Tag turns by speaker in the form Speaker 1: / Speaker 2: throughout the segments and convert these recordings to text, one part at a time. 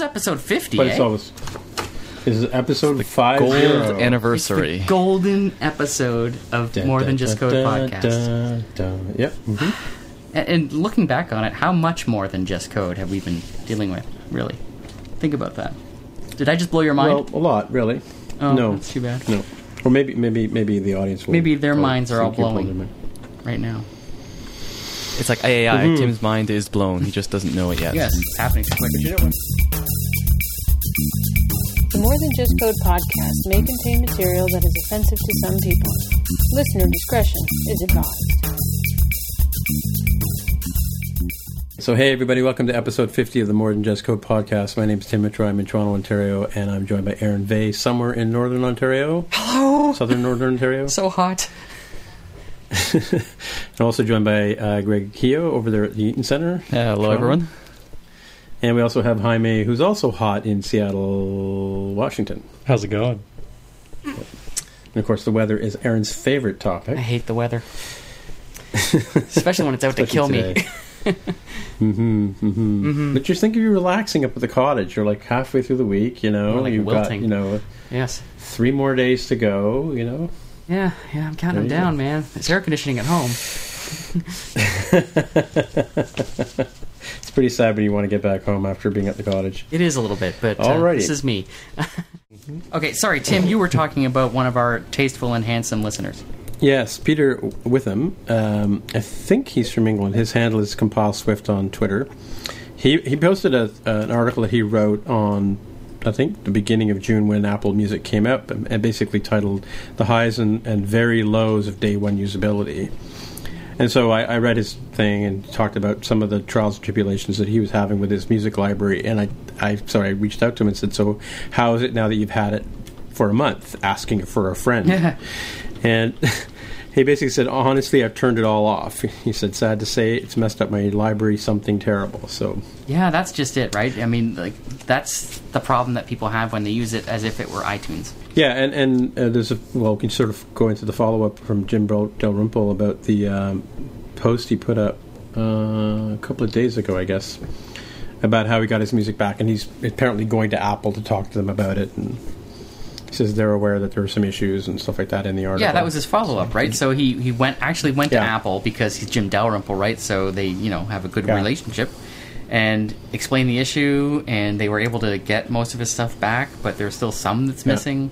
Speaker 1: is episode 50,
Speaker 2: But
Speaker 1: eh?
Speaker 2: it's always is it episode five
Speaker 3: Gold
Speaker 2: zero?
Speaker 1: It's the
Speaker 3: anniversary.
Speaker 1: golden episode of
Speaker 2: Dun,
Speaker 1: More
Speaker 2: dun,
Speaker 1: Than Just Code
Speaker 2: dun,
Speaker 1: podcast.
Speaker 2: dun, dun. Yep. mhm.
Speaker 1: And, and looking back on it, how much more than just code have we been dealing with, really? Think about that. Did I just blow your mind?
Speaker 2: Well, a lot, really.
Speaker 1: oh,
Speaker 2: no,
Speaker 1: that's too bad.
Speaker 2: no. Or maybe, maybe, maybe the audience will.
Speaker 1: Maybe their minds are all
Speaker 2: think
Speaker 1: blowing. Right now.
Speaker 3: It's like AAI.
Speaker 2: Mhm.
Speaker 3: Tim's mind is blown. He just doesn't know it yet.
Speaker 1: Yes, it's happening too quick.
Speaker 4: The More Than Just Code podcast may contain material that is offensive to some people. Listener discretion is advised.
Speaker 2: So, hey, everybody, welcome to episode 50 of the More Than Just Code podcast. My name is Tim Mitchell. I'm in Toronto, Ontario, and I'm joined by Aaron Vegh, somewhere in Northern Ontario.
Speaker 1: Hello!
Speaker 2: Southern Northern Ontario.
Speaker 1: So hot.
Speaker 2: and also joined by uh, Greg Heo over there at the Eaton Center.
Speaker 3: Hello,
Speaker 2: Toronto.
Speaker 3: everyone.
Speaker 2: And we also have Jaime, who's also hot in Seattle, Washington.
Speaker 5: How's it going?
Speaker 2: And of course, the weather is Aaron's favorite topic.
Speaker 1: I hate the weather. Especially when it's out to kill me.
Speaker 2: mm-hmm, mm-hmm. But you think of you relaxing up at the cottage. You're like halfway through the week, you know.
Speaker 1: Like
Speaker 2: You've
Speaker 1: wilting.
Speaker 2: got, you know,
Speaker 1: yes.
Speaker 2: three more days to go, you know.
Speaker 1: Yeah, yeah, I'm counting
Speaker 2: There you
Speaker 1: down, man. It's air conditioning at home.
Speaker 2: It's pretty sad when you want to get back home after being at the cottage.
Speaker 1: It is a little bit, but uh, this is me. okay, sorry, Tim. You were talking about one of our tasteful and handsome listeners.
Speaker 2: Yes, Peter Witham. Um, I think he's from England. His handle is Compile Swift on Twitter. He he posted a, an article that he wrote on, I think, the beginning of June when Apple Music came out, and basically titled "The Highs and, and Very Lows of Day One Usability." And so I, I read his thing and talked about some of the trials and tribulations that he was having with his music library. And I, I so I reached out to him and said, "So, how is it now that you've had it for a month?" Asking it for a friend. And he basically said, honestly, I've turned it all off. He said, sad to say, it's messed up my library something terrible. So,
Speaker 1: Yeah, that's just it, right? I mean, like that's the problem that people have when they use it as if it were iTunes.
Speaker 2: yeah, and, and uh, there's a, well, we can sort of go into the follow up from Jim Dalrymple about the um, post he put up uh, a couple of days ago, I guess, about how he got his music back. And he's apparently going to Apple to talk to them about it. And he says they're aware that there were some issues and stuff like that in the article.
Speaker 1: Yeah, that was his follow up, right? So he, he went actually went to Apple because he's Jim Dalrymple, right? So they you know have a good
Speaker 2: Yeah.
Speaker 1: relationship, and explained the issue, and they were able to get most of his stuff back, but there's still some that's
Speaker 2: Yeah.
Speaker 1: missing,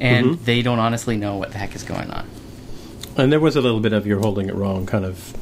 Speaker 1: and
Speaker 2: Mhm.
Speaker 1: they don't honestly know what the heck is going on.
Speaker 2: And there was a little bit of you're holding it wrong kind of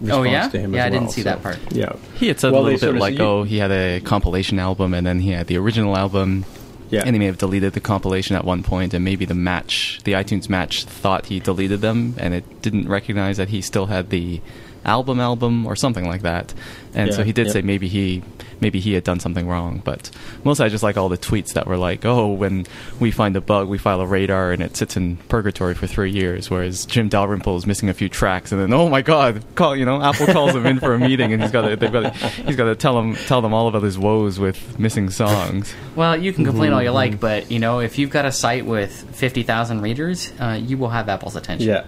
Speaker 2: response
Speaker 1: Oh, yeah?
Speaker 2: to him
Speaker 1: Yeah,
Speaker 2: as
Speaker 1: I didn't see
Speaker 2: so,
Speaker 1: that part.
Speaker 2: Yeah.
Speaker 3: He had said
Speaker 2: Well,
Speaker 3: a little bit like,
Speaker 2: you-
Speaker 3: oh, he had a compilation album, and then he had the original album,
Speaker 2: Yeah.
Speaker 3: and he may have deleted the compilation at one point, and maybe the match, the iTunes match, thought he deleted them, and it didn't recognize that he still had the album album or something like that. And so he did
Speaker 2: yep.
Speaker 3: say maybe he maybe he had done something wrong. But mostly I just like all the tweets that were like, oh, when we find a bug, we file a radar, and it sits in purgatory for three years. Whereas Jim Dalrymple is missing a few tracks, and then oh my god, call you know Apple calls him in for a meeting, and he's got to they've got to, he's got to tell him tell them all about his woes with missing songs.
Speaker 1: Well, you can complain all you
Speaker 2: Mm-hmm.
Speaker 1: like, but you know if you've got a site with fifty thousand readers, uh, you will have Apple's attention.
Speaker 2: Yeah.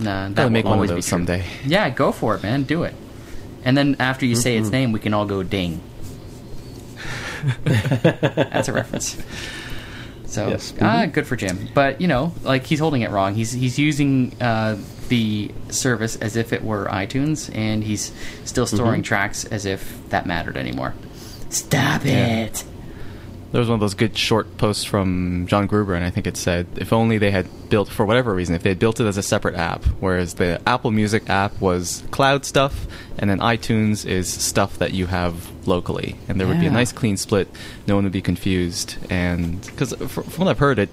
Speaker 1: Nah, that will
Speaker 3: make one of those someday.
Speaker 1: Yeah, go for it, man. Do it. And then after you
Speaker 2: Mm-hmm.
Speaker 1: say its name, we can all go ding. That's a reference. So,
Speaker 2: Yes.
Speaker 1: ah,
Speaker 2: Mhm.
Speaker 1: good for Jim. But you know, like he's holding it wrong. He's he's using uh, the service as if it were iTunes, and he's still storing
Speaker 2: Mm-hmm.
Speaker 1: tracks as if that mattered anymore. Stop
Speaker 2: Yeah.
Speaker 1: it.
Speaker 3: There was one of those good short posts from John Gruber, and I think it said, if only they had built, for whatever reason, if they had built it as a separate app, whereas the Apple Music app was cloud stuff, and then iTunes is stuff that you have locally. And there would be a nice clean split, no one would be confused. And, because from what I've heard, it,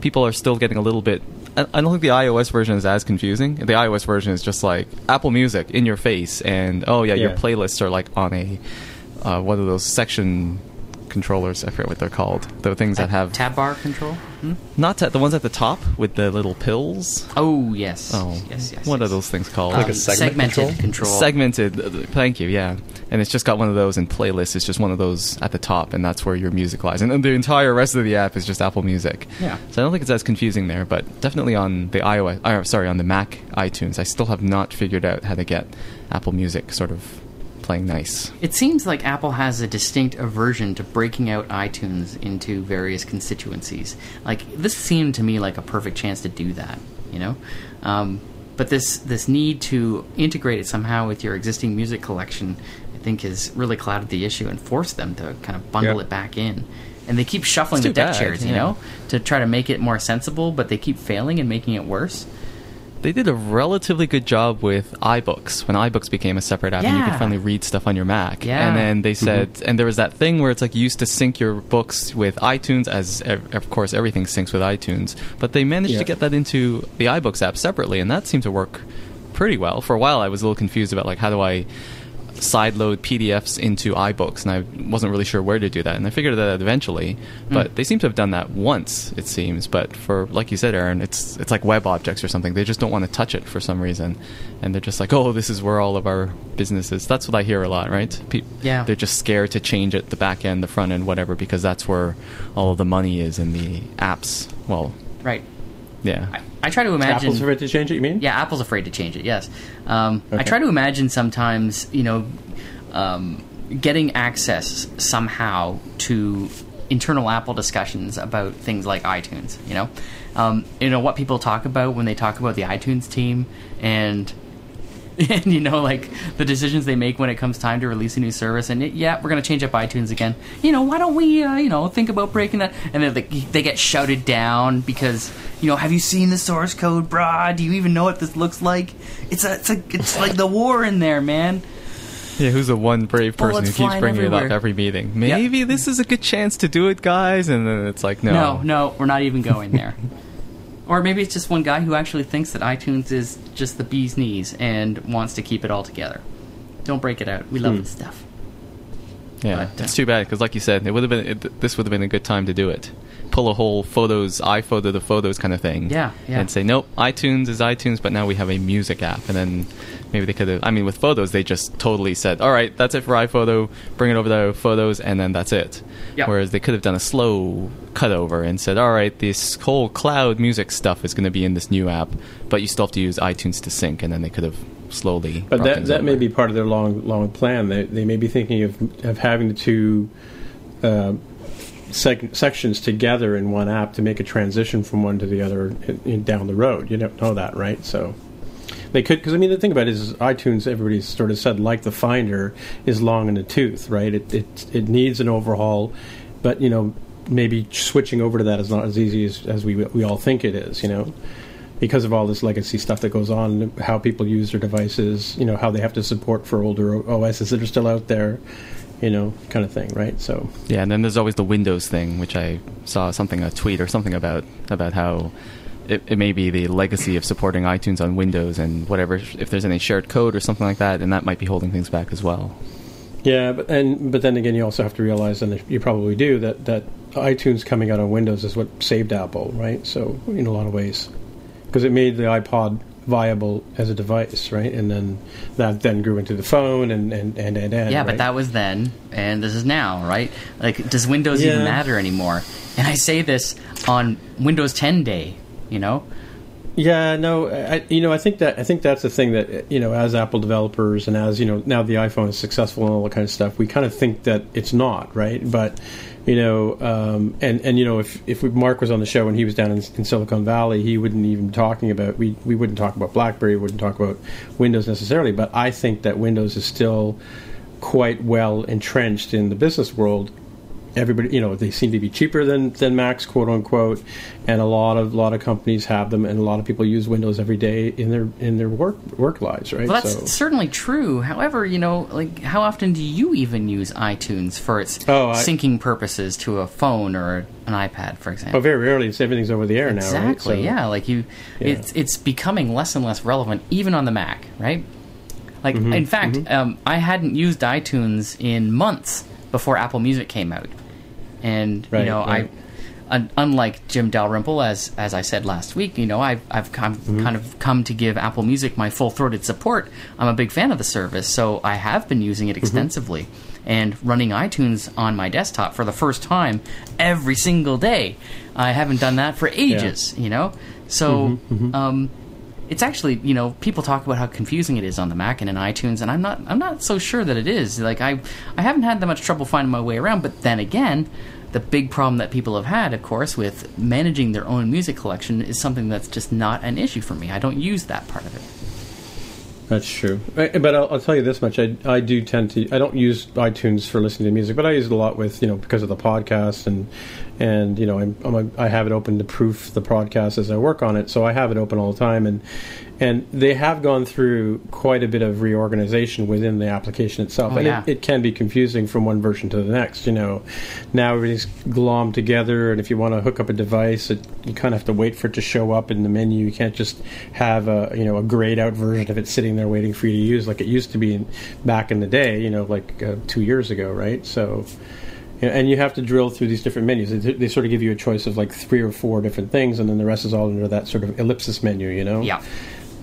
Speaker 3: people are still getting a little bit. I I don't think the iOS version is as confusing. The iOS version is just like Apple Music in your face, and oh yeah, your playlists are like on a uh, one of those section controllers. I forget what they're called. The things that have
Speaker 1: tab bar control. Hmm?
Speaker 3: not ta- the ones at the top with the little pills.
Speaker 1: Oh yes.
Speaker 3: Oh,
Speaker 1: yes, yes.
Speaker 3: What
Speaker 1: yes.
Speaker 3: are those things called?
Speaker 5: Like a
Speaker 1: Um,
Speaker 5: segment
Speaker 1: segmented
Speaker 5: control?
Speaker 1: control.
Speaker 3: Segmented. uh, Thank you. Yeah, and it's just got one of those in playlists. It's just one of those at the top, and that's where your music lies. And then the entire rest of the app is just Apple Music.
Speaker 1: Yeah.
Speaker 3: So I don't think it's as confusing there, but definitely on the iOS. Uh, sorry, on the Mac iTunes, I still have not figured out how to get Apple Music sort of playing nice.
Speaker 1: It seems like Apple has a distinct aversion to breaking out iTunes into various constituencies. Like this seemed to me like a perfect chance to do that, you know. Um, but this this need to integrate it somehow with your existing music collection, I think, has really clouded the issue and forced them to kind of bundle
Speaker 2: Yeah.
Speaker 1: it back in. And they keep shuffling the deck
Speaker 3: bad,
Speaker 1: chairs, you
Speaker 3: yeah.
Speaker 1: know, to try to make it more sensible. But they keep failing and making it worse.
Speaker 3: They did a relatively good job with iBooks when iBooks became a separate app and you
Speaker 1: Yeah.
Speaker 3: could finally read stuff on your Mac.
Speaker 1: Yeah.
Speaker 3: And then they mm-hmm. said, and there was that thing where it's like you used to sync your books with iTunes, as ev- of course everything syncs with iTunes, but they managed
Speaker 2: Yeah.
Speaker 3: to get that into the iBooks app separately, and that seemed to work pretty well. For a while, I was a little confused about like how do I sideload PDFs into iBooks, and I wasn't really sure where to do that. And I figured that out eventually, hmm. but they seem to have done that once, it seems. But for like you said, Aaron, it's it's like web objects or something. They just don't want to touch it for some reason, and they're just like, oh, this is where all of our business is. That's what I hear a lot, right? Pe-
Speaker 1: Yeah.
Speaker 3: they're just scared to change it, the back end, the front end, whatever, because that's where all of the money is in the apps. Well,
Speaker 1: Right.
Speaker 3: yeah.
Speaker 1: I, I try to imagine.
Speaker 2: Apple's afraid to change it. You mean?
Speaker 1: Yeah, Apple's afraid to change it. Yes, um, I try to imagine sometimes, you know, um, getting access somehow to internal Apple discussions about things like iTunes. You know, um, you know what people talk about when they talk about the iTunes team and. And you know, like the decisions they make when it comes time to release a new service, and it, yeah, we're gonna change up iTunes again. You know, why don't we, uh, you know, think about breaking that? And then like, they get shouted down because, you know, have you seen the source code, brah? Do you even know what this looks like? It's a, it's a, it's like the war in there, man.
Speaker 3: Yeah, who's the one brave person who keeps bringing it up every meeting? Maybe this is a good chance to do it, guys. And then it's like, no,
Speaker 1: No, no, we're not even going there. or maybe it's just one guy who actually thinks that iTunes is just the bee's knees and wants to keep it all together. Don't break it out. We love
Speaker 2: Hmm.
Speaker 1: this stuff.
Speaker 3: Yeah,
Speaker 1: But,
Speaker 3: it's too bad because, like you said, it would have been it, this would have been a good time to do it. Pull a whole photos, iPhoto the photos kind of thing.
Speaker 1: Yeah, yeah.
Speaker 3: And say, nope, iTunes is iTunes, but now we have a music app, and then maybe they could have. I mean, with photos, they just totally said, all right, that's it for iPhoto. Bring it over to photos, and then that's it.
Speaker 1: Yeah.
Speaker 3: Whereas they could have done a slow cutover and said, all right, this whole cloud music stuff is going to be in this new app, but you still have to use iTunes to sync, and then they could have slowly.
Speaker 2: But that that may be part of their long long plan. They they may be thinking of of having the two uh, sec- sections together in one app to make a transition from one to the other in, in, down the road. You don't know that, right? So. They could, because I mean, the thing about it is, iTunes. Everybody's sort of said, like the Finder, is long in the tooth, right? It it it needs an overhaul, but you know, maybe switching over to that is not as easy as, as we we all think it is. You know, because of all this legacy stuff that goes on, how people use their devices, you know, how they have to support for older OSs that are still out there, you know, kind of thing, right? So,
Speaker 3: Yeah, and then there's always the Windows thing, which I saw something a tweet or something about about how it, it may be the legacy of supporting iTunes on Windows and whatever if there's any shared code or something like that, and that might be holding things back as well.
Speaker 2: yeah, but and but then again, you also have to realize, and you probably do, that that iTunes coming out on Windows is what saved Apple, right? So, in a lot of ways, because it made the iPod viable as a device, right? And then that then grew into the phone, and and and and, and
Speaker 1: Yeah,
Speaker 2: right?
Speaker 1: but that was then, and this is now, right? Like, does Windows even matter anymore? And I say this on Windows 10 day, you know?
Speaker 2: Yeah, no, I, you know, I think that I think that's the thing that you know, as Apple developers and as you know, now the iPhone is successful and all that kind of stuff, we kind of think that it's not right, but you know, um, and and you know, if if Mark was on the show and he was down in, in Silicon Valley, he wouldn't even be talking about we we wouldn't talk about BlackBerry, wouldn't talk about Windows necessarily, but I think that Windows is still quite well entrenched in the business world everybody you know they seem to be cheaper than than macs quote unquote and a lot of lot of companies have them and a lot of people use windows every day in their in their work work lives right
Speaker 1: Well, that's
Speaker 2: so
Speaker 1: certainly true. However, you know, like, how often do you even use iTunes for its
Speaker 2: Oh, I-
Speaker 1: syncing purposes to a phone or an iPad, for example?
Speaker 2: oh very rarely it's everything's over the air now right
Speaker 1: Exactly.
Speaker 2: So-
Speaker 1: yeah, like you,
Speaker 2: Yeah.
Speaker 1: it's it's becoming less and less relevant, even on the Mac, right? Like,
Speaker 2: Mm-hmm,
Speaker 1: in fact, um, I hadn't used iTunes in months before Apple Music came out, and
Speaker 2: Right,
Speaker 1: you know,
Speaker 2: right.
Speaker 1: I, un- unlike Jim Dalrymple, as as I said last week, you know, I've I've come,
Speaker 2: Mm-hmm.
Speaker 1: kind of come to give Apple Music my full throated support. I'm a big fan of the service, so I have been using
Speaker 2: Mm-hmm.
Speaker 1: it extensively. And running iTunes on my desktop for the first time every single day. I haven't done that for ages, you know? So,
Speaker 2: Mm-hmm,
Speaker 1: um, it's actually you know people talk about how confusing it is on the Mac and in iTunes, and I'm not I'm not so sure that it is. Like I I haven't had that much trouble finding my way around, but then again. The big problem that people have had, of course, with managing their own music collection is something that's just not an issue for me. I don't use that part of it.
Speaker 2: That's true. But I'll, I'll tell you this much: I, I do tend to. I don't use iTunes for listening to music, but I use it a lot with you know because of the podcast and and you know I'm, I'm a, I have it open to proof the podcast as I work on it, so I have it open all the time and and they have gone through quite a bit of reorganization within the application itself,
Speaker 1: Oh,
Speaker 2: and
Speaker 1: yeah.
Speaker 2: it, it can be confusing from one version to the next. You know, now everything's glommed together, and if you want to hook up a device, it, you kind of have to wait for it to show up in the menu. You can't just have a you know a grayed out version of it sitting there waiting for you to use like it used to be in, back in the day. You know, like uh, two years ago, right? So. And you have to drill through these different menus. They, they sort of give you a choice of like three or four different things, and then the rest is all under that sort of ellipsis menu, you know?
Speaker 1: Yeah.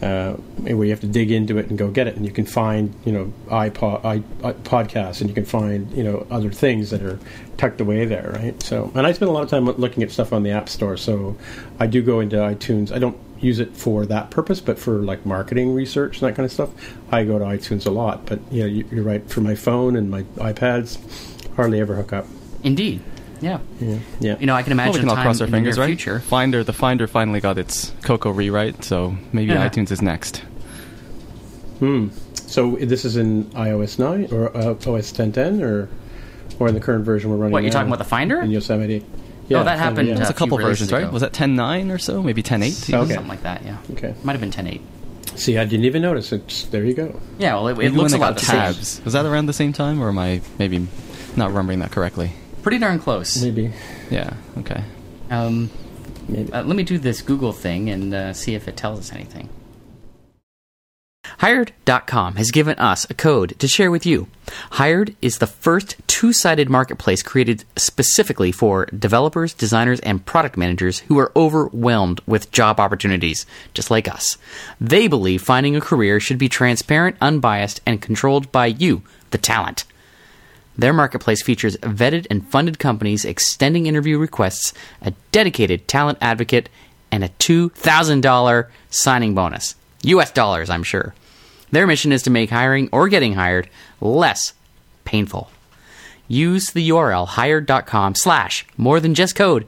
Speaker 2: Uh, where you have to dig into it and go get it, and you can find you know iPod, i, i podcasts, and you can find you know other things that are tucked away there, right? So, and I spend a lot of time looking at stuff on the App Store, so I do go into iTunes. I don't use it for that purpose, but for like marketing research and that kind of stuff, I go to iTunes a lot. But you, you're right. For my phone and my iPads, hardly ever hook up.
Speaker 1: Indeed. Yeah.
Speaker 2: Yeah, yeah.
Speaker 1: You know, I can
Speaker 3: Well,
Speaker 1: imagine
Speaker 3: we can all cross our
Speaker 1: in
Speaker 3: fingers,
Speaker 1: the
Speaker 3: right?
Speaker 1: future.
Speaker 3: Finder, the Finder finally got its Cocoa rewrite, so maybe
Speaker 1: Yeah.
Speaker 3: iTunes is next.
Speaker 2: Hmm. So this is in iOS 9 or uh, OS 10.10 or or in the current version we're running.
Speaker 1: What, you're
Speaker 2: now
Speaker 1: talking about the Finder?
Speaker 2: in Yosemite?
Speaker 1: Oh, that happened,
Speaker 2: Yeah.
Speaker 3: It's a
Speaker 1: a few
Speaker 3: couple
Speaker 1: releases
Speaker 3: versions, right? Was that 10.9 or so? Maybe 10.8?
Speaker 2: Okay.
Speaker 1: Something like that, yeah.
Speaker 2: Okay.
Speaker 1: Might have been 10.8.
Speaker 2: See, I didn't even notice. It's there. You go.
Speaker 1: Yeah, well, it, it looks a lot
Speaker 3: got tabs. Was that around the same time, or am I maybe not remembering that correctly?
Speaker 1: Pretty darn close.
Speaker 2: Maybe.
Speaker 3: Yeah. Okay.
Speaker 1: Um,
Speaker 2: Maybe.
Speaker 1: uh, let me do this Google thing and uh, see if it tells us anything. Hired.com has given us a code to share with you. Hired is the first two sided marketplace created specifically for developers, designers, and product managers who are overwhelmed with job opportunities, just like us. They believe finding a career should be transparent, unbiased, and controlled by you, the talent. Their marketplace features vetted and funded companies extending interview requests, a dedicated talent advocate, and a $2,000 signing bonus. US dollars, I'm sure. Their mission is to make hiring or getting hired less painful. Use the URL hired.com slash more than just code,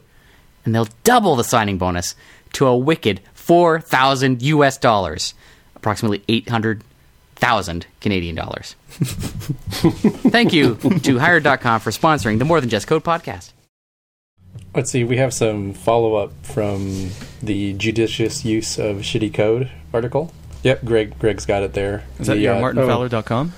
Speaker 1: and they'll double the signing bonus to a wicked 4,000 US dollars, approximately 800,000 Canadian dollars. Thank you to Hired.com for sponsoring the More Than Just Code podcast.
Speaker 5: Let's see, we have some follow up from the judicious use of shitty code article. Yep, Greg Greg's got it there.
Speaker 3: Is that
Speaker 5: The,
Speaker 3: your
Speaker 5: uh,
Speaker 3: martinfowler.com?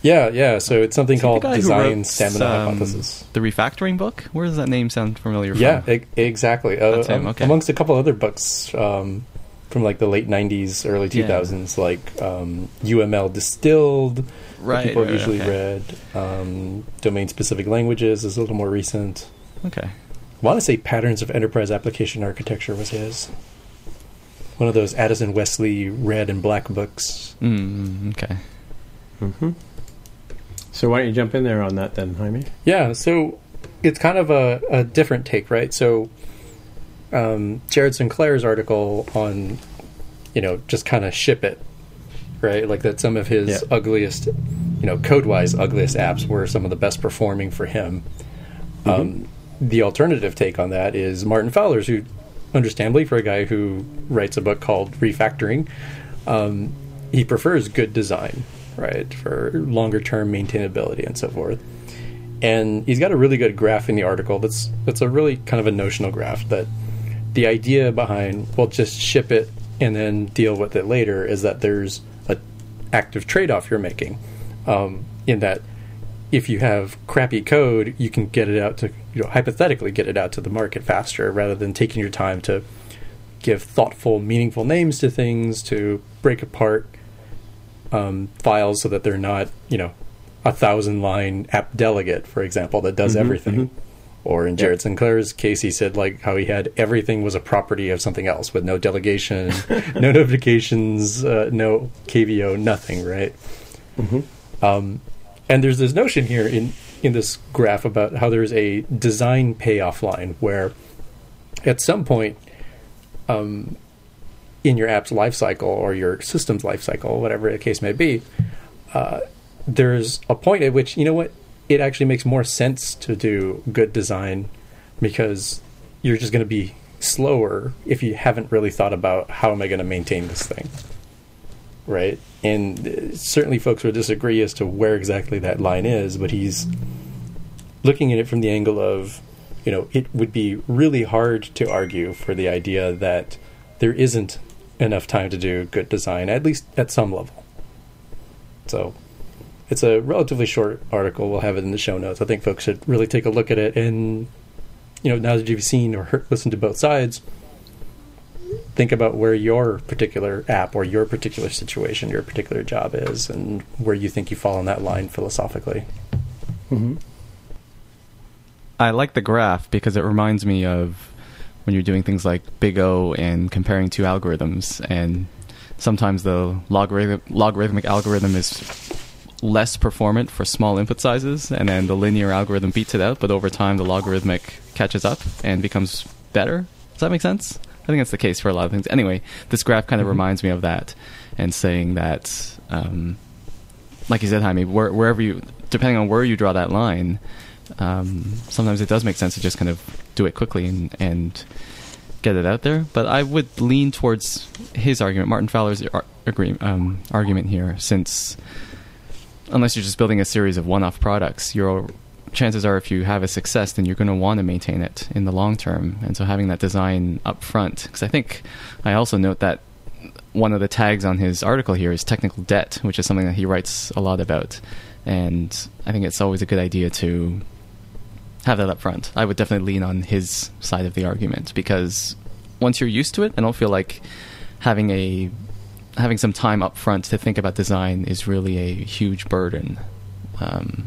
Speaker 5: Yeah, yeah. So it's something
Speaker 3: Is
Speaker 5: called
Speaker 3: the
Speaker 5: Design
Speaker 3: wrote,
Speaker 5: Stamina
Speaker 3: um,
Speaker 5: Hypothesis.
Speaker 3: The refactoring book? Where does that name sound familiar
Speaker 5: Yeah, e- exactly. Uh,
Speaker 3: him,
Speaker 5: um,
Speaker 3: okay.
Speaker 5: Amongst a couple other books um, from like the late '90s, early
Speaker 3: Yeah.
Speaker 5: 2000s, like um, UML Distilled.
Speaker 3: Right,
Speaker 5: people
Speaker 3: right,
Speaker 5: usually
Speaker 3: okay.
Speaker 5: read. Um, Domain-specific languages is a little more recent.
Speaker 3: Okay.
Speaker 5: I want to say Patterns of Enterprise Application Architecture was his. One of those Addison Wesley red and black books.
Speaker 3: Mm, okay.
Speaker 2: mm-hmm. So why don't you jump in there on that then, Jaime?
Speaker 5: Yeah, so it's kind of a, a different take, right? So um, Jared Sinclair's article on, you know, just kind of ship it, right? Like that some of his
Speaker 2: Yeah.
Speaker 5: ugliest, you know, code wise ugliest apps were some of the best performing for him. Um, the alternative take on that is Martin Fowler's, who, understandably, for a guy who writes a book called Refactoring, um, he prefers good design, right, for longer term maintainability and so forth. And he's got a really good graph in the article. That's that's a really kind of a notional graph. That the idea behind well, just ship it and then deal with it later is that there's an active trade off you're making. Um, in that, if you have crappy code, you can get it out to you know hypothetically get it out to the market faster rather than taking your time to give thoughtful, meaningful names to things to break apart um, files so that they're not you know a thousand line app delegate, for example, that does everything. Or in Jared Sinclair's case, he said like how he had everything was a property of something else with no delegation, no notifications, uh, no KVO, nothing, right? Um, and there's this notion here in in this graph about how there's a design payoff line where at some point, um, in your app's lifecycle or your system's lifecycle, whatever the case may be, uh, there's a point at which you know what it actually makes more sense to do good design because you're just going to be slower if you haven't really thought about how am I going to maintain this thing, right? And uh, certainly, folks would disagree as to where exactly that line is, but he's looking at it from the angle of, you know, it would be really hard to argue for the idea that there isn't enough time to do good design, at least at some level. So it's a relatively short article. We'll have it in the show notes. I think folks should really take a look at it. And, you know, now that you've seen or heard, listened to both sides, think about where your particular app or your particular situation, your particular job is, and where you think you fall on that line philosophically.
Speaker 2: Mm-hmm.
Speaker 3: I like the graph because it reminds me of when you're doing things like Big O and comparing two algorithms, and sometimes the logarithmic, logarithmic algorithm is less performant for small input sizes, and then the linear algorithm beats it out, but over time the logarithmic catches up and becomes better. Does that make sense? I think that's the case for a lot of things. Anyway, this graph kind of
Speaker 2: Mhm.
Speaker 3: reminds me of that, and saying that, um, like you said, Jaime, where, wherever you, depending on where you draw that line, um, sometimes it does make sense to just kind of do it quickly and, and get it out there. But I would lean towards his argument, Martin Fowler's ar- agree, um, argument here, since unless you're just building a series of one-off products, your chances are if you have a success, then you're going to want to maintain it in the long term. And so having that design up front, because I think I also note that one of the tags on his article here is technical debt, which is something that he writes a lot about. And I think it's always a good idea to have that up front. I would definitely lean on his side of the argument because once you're used to it, I don't feel like having a having some time up front to think about design is really a huge burden. Um,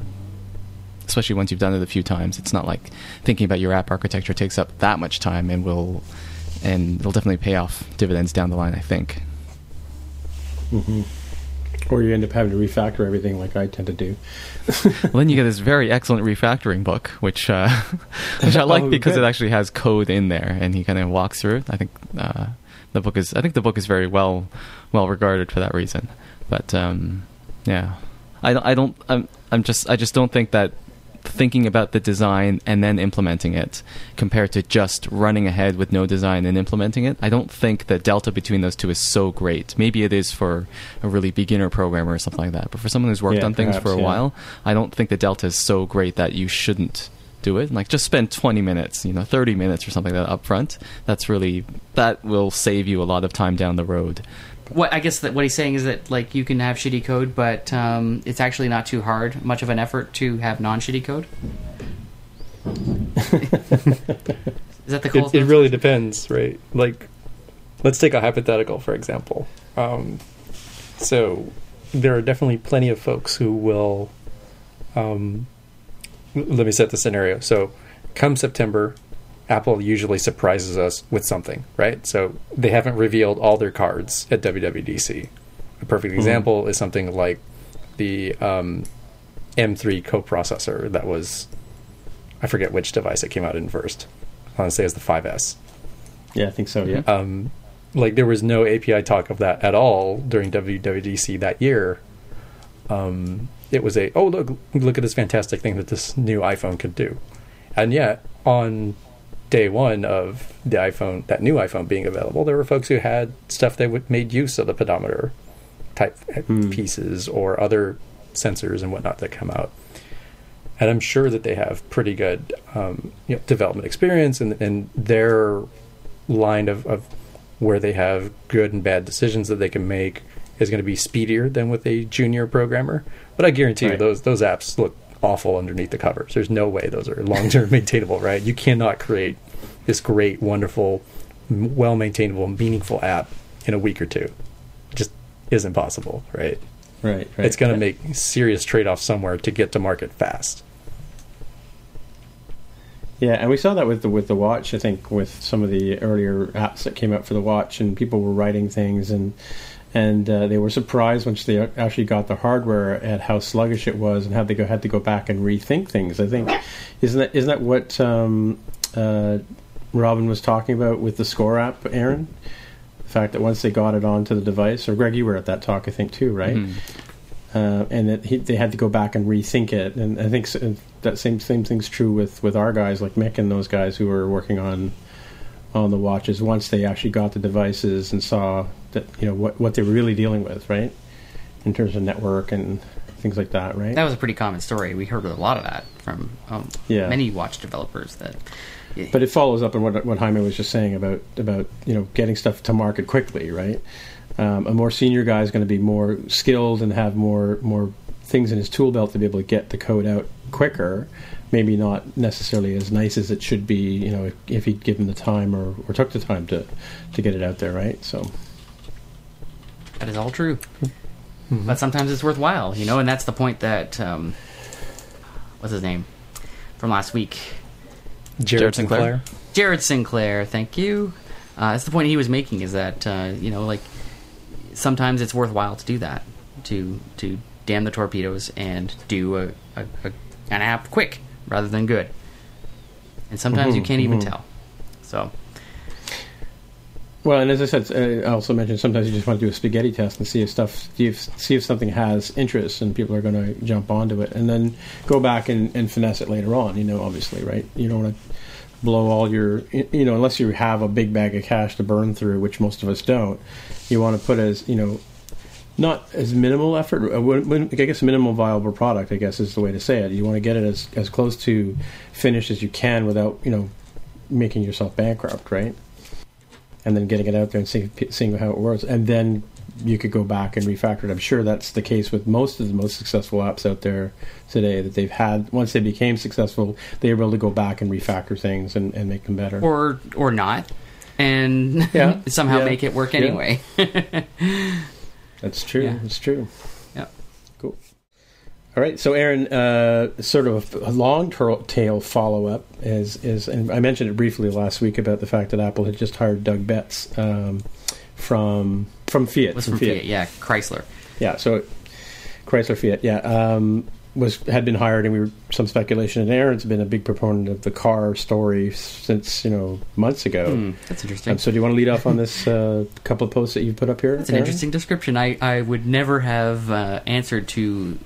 Speaker 3: especially once you've done it a few times, it's not like thinking about your app architecture takes up that much time and will and it'll definitely pay off dividends down the line. I think.
Speaker 2: Mm-hmm. Or you end up having to refactor everything, like I tend to do.
Speaker 3: well, then you get this very excellent refactoring book, which uh, which I like
Speaker 2: Oh,
Speaker 3: because
Speaker 2: good.
Speaker 3: it actually has code in there, and he kind of walks through it. I think uh, the book is I think the book is very well well regarded for that reason. But um, yeah, I I don't I'm I'm just I just don't think that thinking about the design and then implementing it compared to just running ahead with no design and implementing it i don't think the delta between those two is so great maybe it is for a really beginner programmer or something like that but for someone who's worked
Speaker 2: Yeah,
Speaker 3: on things
Speaker 2: perhaps,
Speaker 3: for a
Speaker 2: yeah.
Speaker 3: while I don't think the delta is so great that you shouldn't do it. Like just spend 20 minutes, you know, 30 minutes or something like that up front. That's really that will save you a lot of time down the road.
Speaker 1: What I guess that what he's saying is that like you can have shitty code, but um, it's actually not too hard, much of an effort to have non-shitty code. is that the
Speaker 5: It, it really depends, right? Like, let's take a hypothetical, for example. Um, so, there are definitely plenty of folks who will. Um, l- let me set the scenario. So, come September, Apple usually surprises us with something, right? So, they haven't revealed all their cards at WWDC. A perfect example is something like the um, M3 coprocessor that was. I forget which device it came out in first. I want to say it was the 5S.
Speaker 2: Yeah, I think so. Yeah.
Speaker 5: Um, like there was no API talk of that at all during WWDC that year. Um, it was a oh look look at this fantastic thing that this new iPhone could do, and yet on day one of the iPhone that new iPhone being available, there were folks who had stuff that would made use of the pedometer type
Speaker 2: Hmm.
Speaker 5: pieces or other sensors and whatnot that come out. And I'm sure that they have pretty good um, you know, development experience and, and their line of, of where they have good and bad decisions that they can make is going to be speedier than with a junior programmer. But I guarantee you those those apps look awful underneath the covers. There's no way those are long term maintainable, right? You cannot create this great, wonderful, well maintainable, meaningful app in a week or two. It just isn't possible, right?
Speaker 2: Right. Right.
Speaker 5: It's going to make serious trade offs somewhere to get to market fast.
Speaker 2: Yeah, and we saw that with the with the watch. I think with some of the earlier apps that came out for the watch, and people were writing things, and and uh, they were surprised once they actually got the hardware at how sluggish it was, and how they go, had to go back and rethink things. I think isn't that isn't that what um, uh, Robin was talking about with the Score app, Aaron? The fact that once they got it onto the device, or Greg, you were at that talk, I think too, right?
Speaker 3: Mhm.
Speaker 2: uh, and that he, they had to go back and rethink it. And I think s- that same same thing's true with, with our guys like Mick and those guys who were working on on the watches. Once they actually got the devices and saw that you know what what they were really dealing with, right, in terms of network and things like that, right?
Speaker 1: That was a pretty common story. We heard a lot of that from um,
Speaker 2: Yeah.
Speaker 1: many watch developers. That,
Speaker 2: But it follows up on what what Jaime was just saying about about you know getting stuff to market quickly, right? Um, a more senior guy is going to be more skilled and have more more things in his tool belt to be able to get the code out quicker. Maybe not necessarily as nice as it should be, you know, if, if he'd given the time or, or took the time to to get it out there, right? So
Speaker 1: that is all true. But sometimes it's worthwhile, you know, and that's the point that um, what's his name from last week,
Speaker 5: Jared,
Speaker 3: Jared
Speaker 5: Sinclair.
Speaker 3: Sinclair.
Speaker 1: Jared Sinclair. Thank you. Uh, that's the point he was making is that uh, you know, like sometimes it's worthwhile to do that to to damn the torpedoes and do a, a, a an app quick rather than good. And sometimes you
Speaker 2: Mhm,
Speaker 1: can't even
Speaker 2: mhm.
Speaker 1: tell. So
Speaker 2: Well, and as I said, uh, I also mentioned sometimes you just want to do a spaghetti test and see if stuff, see if, something has interest and people are going to jump onto it, and then go back and, and finesse it later on. You know, obviously, right? You don't want to blow all your, you know, unless you have a big bag of cash to burn through, which most of us don't. You want to put as, you know, not as minimal effort. uh, I guess minimal viable product. I guess is the way to say it. You want to get it as as close to finished as you can without, you know, making yourself bankrupt, right? And then getting it out there and seeing, seeing how it works. And then you could go back and refactor it. I'm sure that's the case with most of the most successful apps out there today that they've had. Once they became successful, they were able to go back and refactor things and, and make them better.
Speaker 1: or or not, and
Speaker 2: Yeah.
Speaker 1: somehow
Speaker 2: Yeah.
Speaker 1: make it work anyway.
Speaker 2: that's true. That's true. All right, so Aaron, uh, sort of a long tail follow up is is, and I mentioned it briefly last week about the fact that Apple had just hired Doug Betts um, from from Fiat.
Speaker 1: was from Fiat, yeah, Chrysler.
Speaker 2: Yeah, so Chrysler Fiat, yeah, um, was had been hired, and we were some speculation. And Aaron's been a big proponent of the car story since you know months ago.
Speaker 1: Hmm, that's interesting.
Speaker 2: Um, so, do you want to lead off on this uh, couple of posts that you've put up here?
Speaker 1: It's an interesting description. I, I would never have uh, answered to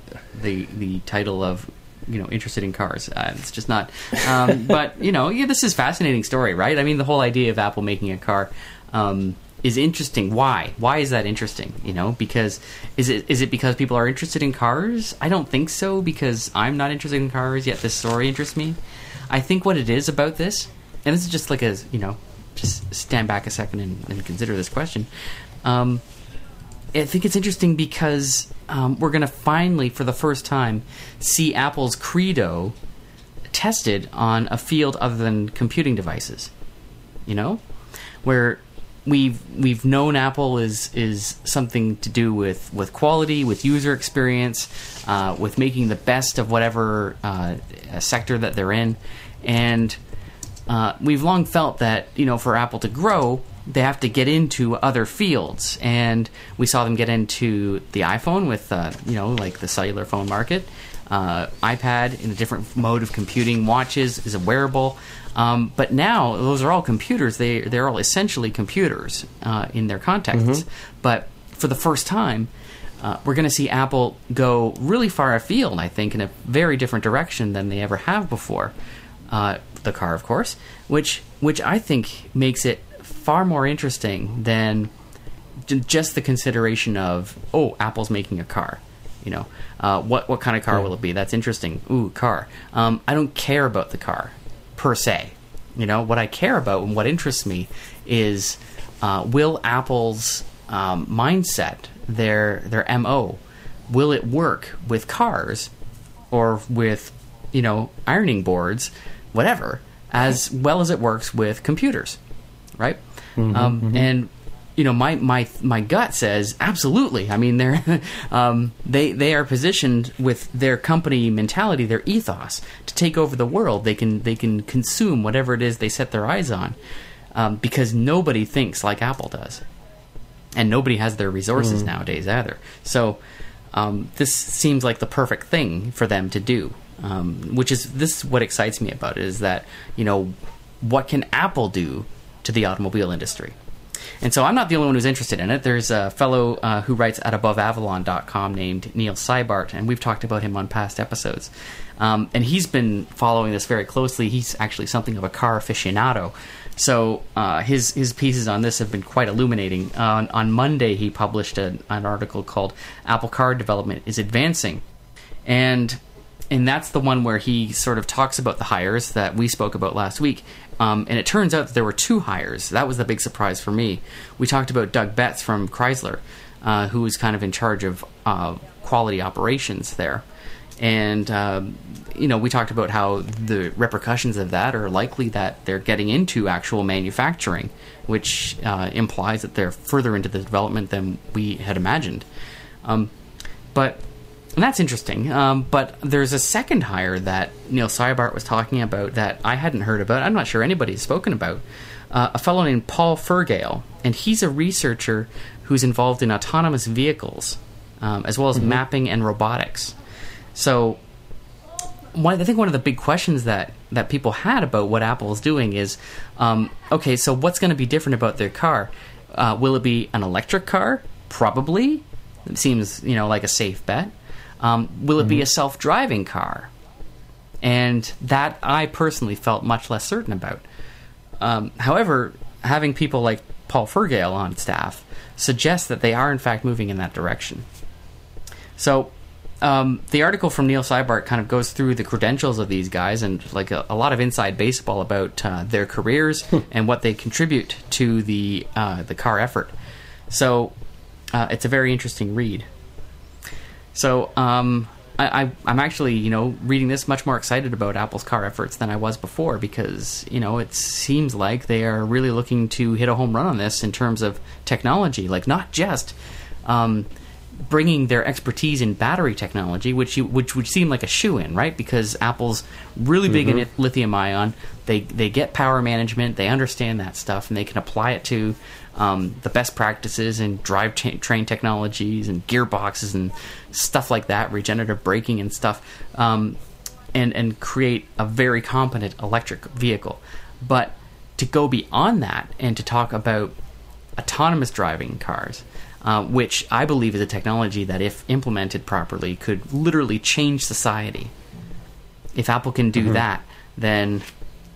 Speaker 1: the the title of you know interested in cars. Uh, it's just not. Um, but you know, yeah, this is a fascinating story, right? I mean, the whole idea of Apple making a car. Um, is interesting. Why? Why is that interesting? You know, because is it is it because people are interested in cars? I don't think so because I'm not interested in cars yet. This story interests me. I think what it is about this, and this is just like a you know, just stand back a second and, and consider this question. Um, I think it's interesting because um, we're going to finally, for the first time, see Apple's Credo tested on a field other than computing devices. You know, where we've we've known Apple is is something to do with with quality, with user experience, uh, with making the best of whatever uh, sector that they're in, and uh, we've long felt that you know for Apple to grow, they have to get into other fields, and we saw them get into the iPhone with uh, you know like the cellular phone market, uh, iPad in a different mode of computing, watches is a wearable. Um, but now those are all computers. They they're all essentially computers uh, in their contexts. But for the first time, uh, we're going to see Apple go really far afield. I think in a very different direction than they ever have before. Uh, the car, of course, which which I think makes it far more interesting than just the consideration of oh, Apple's making a car. You know, uh, what what kind of car will it be? That's interesting. Ooh, car. Um, I don't care about the car per se. You know, what I care about and what interests me is uh, will Apple's um, mindset, their their mo, will it work with cars or with you know ironing boards, whatever, as well as it works with computers, right? um, And you know, my my my gut says absolutely. I mean, they're um, they they are positioned with their company mentality, their ethos, to take over the world. They can they can consume whatever it is they set their eyes on, um, because nobody thinks like Apple does, and nobody has their resources nowadays either. So. Um, this seems like the perfect thing for them to do, um, which is this is what excites me about it is that you know what can Apple do to the automobile industry? And so I'm not the only one who's interested in it. There's a fellow uh, who writes at aboveavalon.com named Neil Cybart, and we've talked about him on past episodes. Um, and he's been following this very closely. He's actually something of a car aficionado. So uh, his his pieces on this have been quite illuminating. Uh, on, on Monday, he published a, an article called "Apple Car Development is Advancing," and and that's the one where he sort of talks about the hires that we spoke about last week. Um, and it turns out that there were two hires. That was the big surprise for me. We talked about Doug Betts from Chrysler, uh, who was kind of in charge of uh, quality operations there. And, um, you know, we talked about how the repercussions of that are likely that they're getting into actual manufacturing, which uh, implies that they're further into the development than we had imagined. Um, but and that's interesting. Um, but there's a second hire that Neil Cybart was talking about that I hadn't heard about. I'm not sure anybody's spoken about. Uh, a fellow named Paul Furgale, and he's a researcher who's involved in autonomous vehicles, um, as well as mapping and robotics. So, one, I think one of the big questions that, that people had about what Apple is doing is, um, okay, so what's going to be different about their car? Uh, will it be an electric car? Probably. It seems you know like a safe bet. Um, will it be a self-driving car? And that I personally felt much less certain about. Um, however, having people like Paul Furgale on staff suggests that they are in fact moving in that direction. So, um, the article from Neil Cybart kind of goes through the credentials of these guys and like a, a lot of inside baseball about uh, their careers and what they contribute to the uh, the car effort. So, uh, it's a very interesting read. So, um, I, I, I'm actually, you know, reading this much more excited about Apple's car efforts than I was before because, you know, it seems like they are really looking to hit a home run on this in terms of technology. Like, not just um, bringing their expertise in battery technology, which you, which would seem like a shoe in, right? Because Apple's really big in lithium ion. They they get power management. They understand that stuff, and they can apply it to um, the best practices in drive cha- train technologies and gearboxes and stuff like that, regenerative braking and stuff, um, and and create a very competent electric vehicle. But to go beyond that and to talk about autonomous driving cars, uh, which I believe is a technology that, if implemented properly, could literally change society. If Apple can do that, then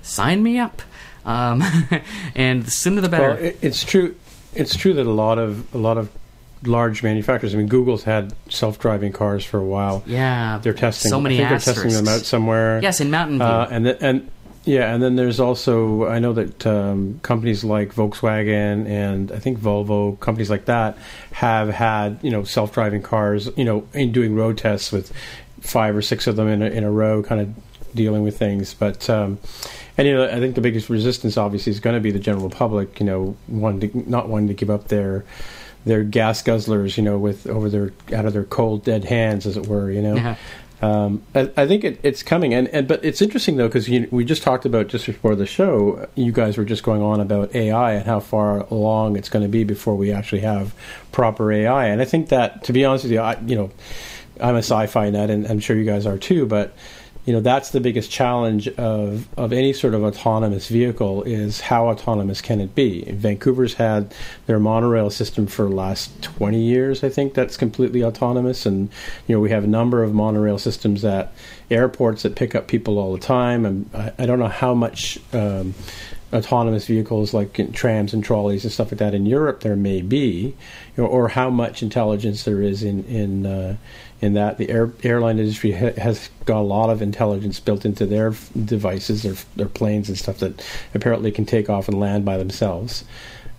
Speaker 1: sign me up. Um, and the sooner the better.
Speaker 2: Well, it, it's true. It's true that a lot of a lot of large manufacturers. I mean, Google's had self-driving cars for a while.
Speaker 1: yeah,
Speaker 2: They're testing.
Speaker 1: so many
Speaker 2: I think they're testing them out somewhere.
Speaker 1: Yes, in Mountain View.
Speaker 2: Uh, and the, and yeah, and then there's also I know that um, companies like Volkswagen and I think Volvo, companies like that, have had you know self-driving cars, you know, in doing road tests with five or six of them in a, in a row, kind of dealing with things. But um, and you know, I think the biggest resistance obviously is going to be the general public. You know, one to, not wanting to give up their their gas guzzlers, you know, with over their out of their cold dead hands, as it were. You know.
Speaker 1: Yeah.
Speaker 2: Um, I, I think it, it's coming, and, and but it's interesting though because we just talked about just before the show. You guys were just going on about AI and how far along it's going to be before we actually have proper AI. And I think that, to be honest with you, I, you know, I'm a sci-fi nut, and I'm sure you guys are too. But you know, that's the biggest challenge of of any sort of autonomous vehicle is how autonomous can it be. Vancouver's had their monorail system for last 20 years. I think that's completely autonomous, and you know, we have a number of monorail systems at airports that pick up people all the time. And I, I don't know how much. Um, autonomous vehicles like trams and trolleys and stuff like that in Europe there may be, or how much intelligence there is in in uh, in that the air, airline industry ha- has got a lot of intelligence built into their devices, their their planes and stuff that apparently can take off and land by themselves.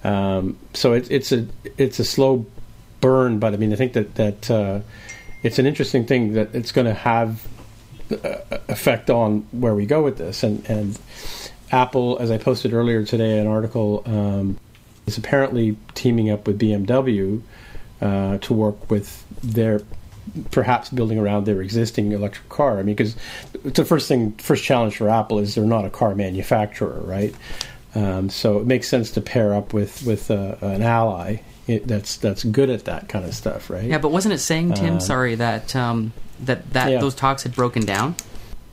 Speaker 2: Um, so it's it's a it's a slow burn, but I mean I think that that uh, it's an interesting thing that it's going to have effect on where we go with this and and Apple, as I posted earlier today, an article um, is apparently teaming up with BMW uh, to work with their perhaps building around their existing electric car. I mean, because the first thing, first challenge for Apple is they're not a car manufacturer, right? Um, so it makes sense to pair up with with uh, an ally that's that's good at that kind of stuff, right?
Speaker 1: yeah, but wasn't it saying Tim?
Speaker 2: Uh,
Speaker 1: sorry that um, that that
Speaker 2: yeah.
Speaker 1: those talks had broken down.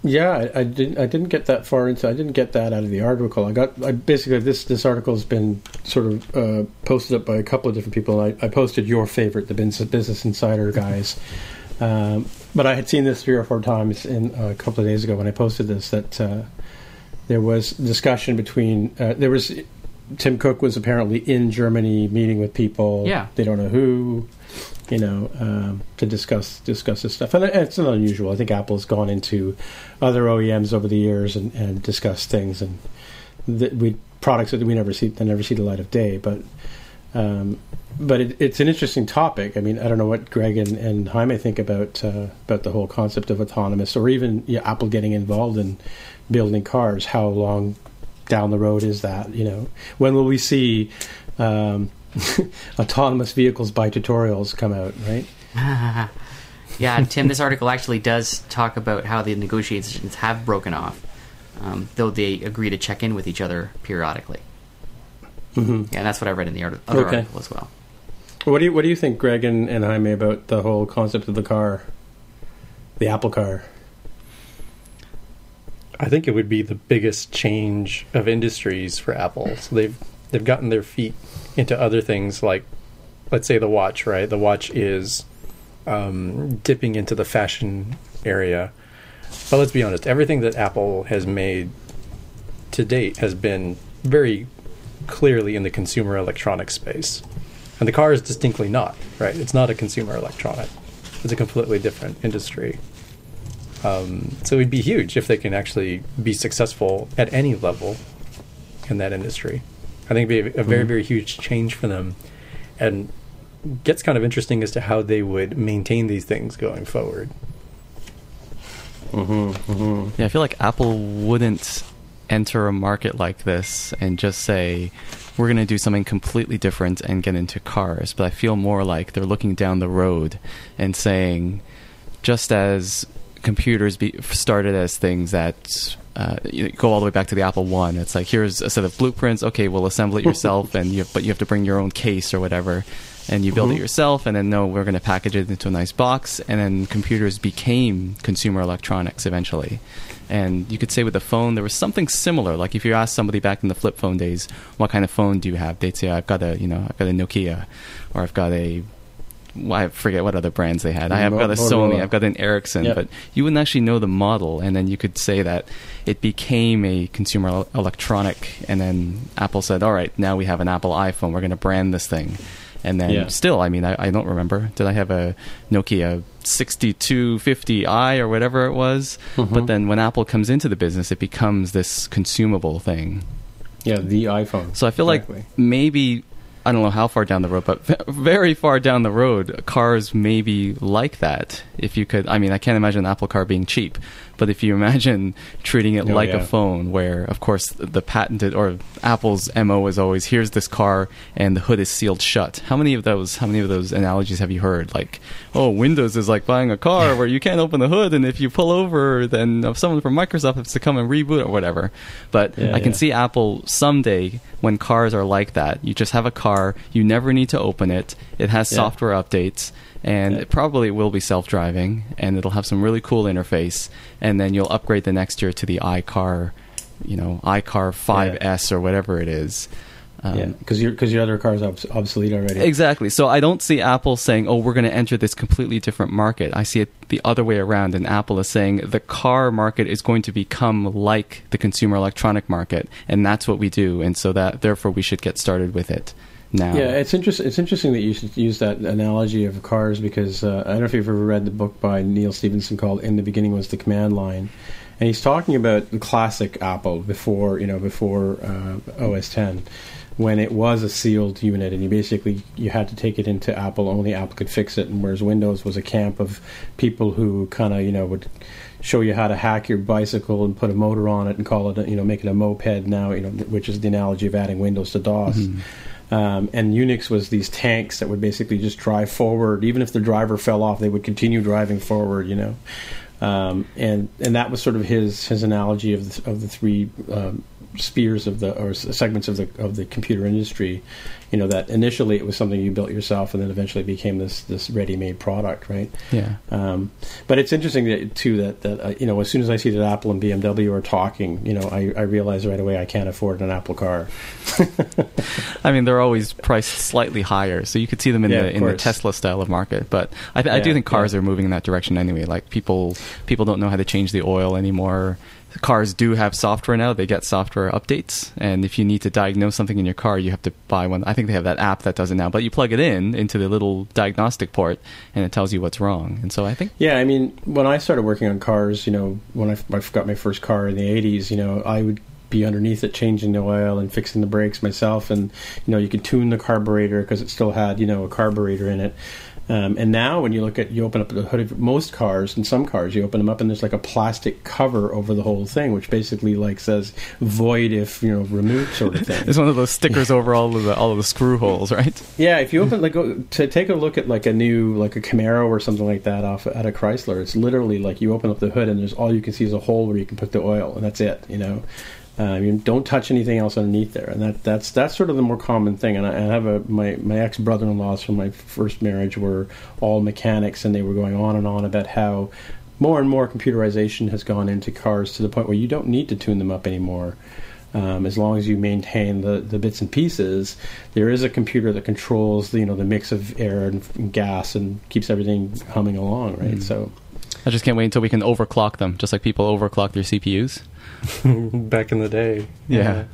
Speaker 2: Yeah, I, I didn't. I didn't get that far into. I didn't get that out of the article. I got. I basically this this article has been sort of uh, posted up by a couple of different people. I, I posted your favorite, the Business Insider guys. Um, but I had seen this three or four times in uh, a couple of days ago when I posted this that uh, there was discussion between uh, there was Tim Cook was apparently in Germany meeting with people.
Speaker 1: Yeah.
Speaker 2: they don't know who, you know, um, to discuss discuss this stuff. And it's not unusual. I think Apple's gone into other OEMs over the years and, and discussed things and that we products that we never see that never see the light of day. But um, but it, it's an interesting topic. I mean, I don't know what Greg and, and Jaime think about uh, about the whole concept of autonomous, or even yeah, Apple getting involved in building cars. How long down the road is that? You know, when will we see um, autonomous vehicles by tutorials come out? Right?
Speaker 1: yeah, Tim, this article actually does talk about how the negotiations have broken off, um, though they agree to check in with each other periodically.
Speaker 2: hmm
Speaker 1: Yeah, and that's what I read in the art- other
Speaker 2: Okay.
Speaker 1: article as well.
Speaker 2: What do you What do you think, Greg and, and Jaime, about the whole concept of the car, the Apple car?
Speaker 5: I think it would be the biggest change of industries for Apple. So they've they've gotten their feet into other things like, let's say the watch. Right, the watch is um, dipping into the fashion area. But let's be honest, everything that Apple has made to date has been very clearly in the consumer electronics space, and the car is distinctly not. Right, it's not a consumer electronic. It's a completely different industry. Um, so it'd be huge if they can actually be successful at any level in that industry. I think it'd be a, a very,
Speaker 2: Mhm.
Speaker 5: very huge change for them. And gets kind of interesting as to how they would maintain these things going forward.
Speaker 2: Mm-hmm, mm-hmm.
Speaker 3: Yeah, I feel like Apple wouldn't enter a market like this and just say, we're going to do something completely different and get into cars. But I feel more like they're looking down the road and saying, just as computers be, started as things that uh, you go all the way back to the Apple One, it's like here's a set of blueprints. Okay, we'll assemble it yourself, and you but you have to bring your own case or whatever, and you build
Speaker 2: Mhm.
Speaker 3: it yourself. And then no, we're going to package it into a nice box, and then computers became consumer electronics eventually. And you could say with the phone, there was something similar. Like if you ask somebody back in the flip phone days, what kind of phone do you have? They'd say, I've got a, you know, I've got a Nokia, or I've got a, well, I forget what other brands they had. I have got a. Sony, I've got an Ericsson,
Speaker 2: Yeah.
Speaker 3: but you wouldn't actually know the model, and then you could say that it became a consumer electronic, and then Apple said, "All right, now we have an Apple iPhone. We're going to brand this thing." And then
Speaker 2: Yeah.
Speaker 3: still, I mean, I, I don't remember. Did I have a Nokia 6250i or whatever it was?
Speaker 2: Mhm.
Speaker 3: But then when Apple comes into the business, it becomes this consumable thing.
Speaker 2: Yeah, the iPhone.
Speaker 3: So I feel
Speaker 2: Exactly.
Speaker 3: like maybe I don't know how far down the road, but very far down the road, cars may be like that. If you could, I mean, I can't imagine an Apple car being cheap, but if you imagine treating it
Speaker 2: Oh,
Speaker 3: like
Speaker 2: yeah.
Speaker 3: a phone, where of course the patented or Apple's mo is always here's this car and the hood is sealed shut. How many of those? How many of those analogies have you heard? Like, oh, Windows is like buying a car where you can't open the hood, and if you pull over, then someone from Microsoft has to come and reboot or whatever. But
Speaker 2: Yeah,
Speaker 3: I can
Speaker 2: yeah.
Speaker 3: see Apple someday when cars are like that. You just have a car, you never need to open it. It has software updates, and
Speaker 2: Yeah.
Speaker 3: it probably will be self-driving, and it'll have some really cool interface. And then you'll upgrade the next year to the iCar, you know, iCar 5S or whatever it is. Um,
Speaker 2: yeah, because your because your other car's obs- obsolete already.
Speaker 3: Exactly. So I don't see Apple saying, "Oh, we're going to enter this completely different market." I see it the other way around, and Apple is saying the car market is going to become like the consumer electronic market, and that's what we do, and so that therefore we should get started with it now.
Speaker 2: Yeah, it's interesting. It's interesting that you should use that analogy of cars because uh, I don't know if you've ever read the book by Neal Stephenson called "In the Beginning Was the Command Line," and he's talking about the classic Apple before you know before uh, OS 10, when it was a sealed unit, and you basically you had to take it into Apple. Only Apple could fix it, and whereas Windows was a camp of people who kind of you know would show you how to hack your bicycle and put a motor on it and call it a, you know make it a moped now you know which is the analogy of adding Windows to DOS. Um, and Unix was these tanks that would basically just drive forward. Even if the driver fell off, they would continue driving forward, you know. Um, and and that was sort of his his analogy of the, of the three um, spheres of the or segments of the of the computer industry. You know that initially it was something you built yourself, and then eventually became this this ready made product, right?
Speaker 3: Yeah.
Speaker 2: Um, but it's interesting that, too that that uh, you know as soon as I see that Apple and BMW are talking, you know I, I realize right away I can't afford an Apple car.
Speaker 3: I mean, they're always priced slightly higher, so you could see them in
Speaker 2: Yeah,
Speaker 3: the in the. Tesla style of market. But I, th- I do think cars
Speaker 2: yeah.
Speaker 3: are moving in that direction anyway. Like people people don't know how to change the oil anymore. Cars do have software now; they get software updates, and if you need to diagnose something in your car, you have to buy one. I think they have that app that does it now. But you plug it in into the little diagnostic port, and it tells you what's wrong. And so I think
Speaker 2: Yeah, I mean, when I started working on cars, you know, when I got my first car in the '80s, you know, I would be underneath it, changing the oil and fixing the brakes myself, and you know, you could tune the carburetor because it still had, you know, a carburetor in it. Um, and now, when you look at, you open up the hood of most cars, and some cars, you open them up, and there's like a plastic cover over the whole thing, which basically like says "void if you know removed" sort of thing.
Speaker 3: it's one of those stickers over all of the all of the screw holes, right?
Speaker 2: Yeah, if you open like go, to take a look at like a new like a Camaro or something like that off at a Chrysler, it's literally like you open up the hood and there's all you can see is a hole where you can put the oil and that's it. You know, um, you don't touch anything else underneath there, and that that's that's sort of the more common thing. And I, I have a my my ex brother in laws from my first marriage were all mechanics, and they were going on and on about how more and more computerization has gone into cars to the point where you don't need to tune them up anymore. Um, as long as you maintain the, the bits and pieces, there is a computer that controls the you know the mix of air and, and gas and keeps everything humming along, right? So
Speaker 3: I just can't wait until we can overclock them, just like people overclock their CPUs.
Speaker 5: back in the day.
Speaker 3: Yeah.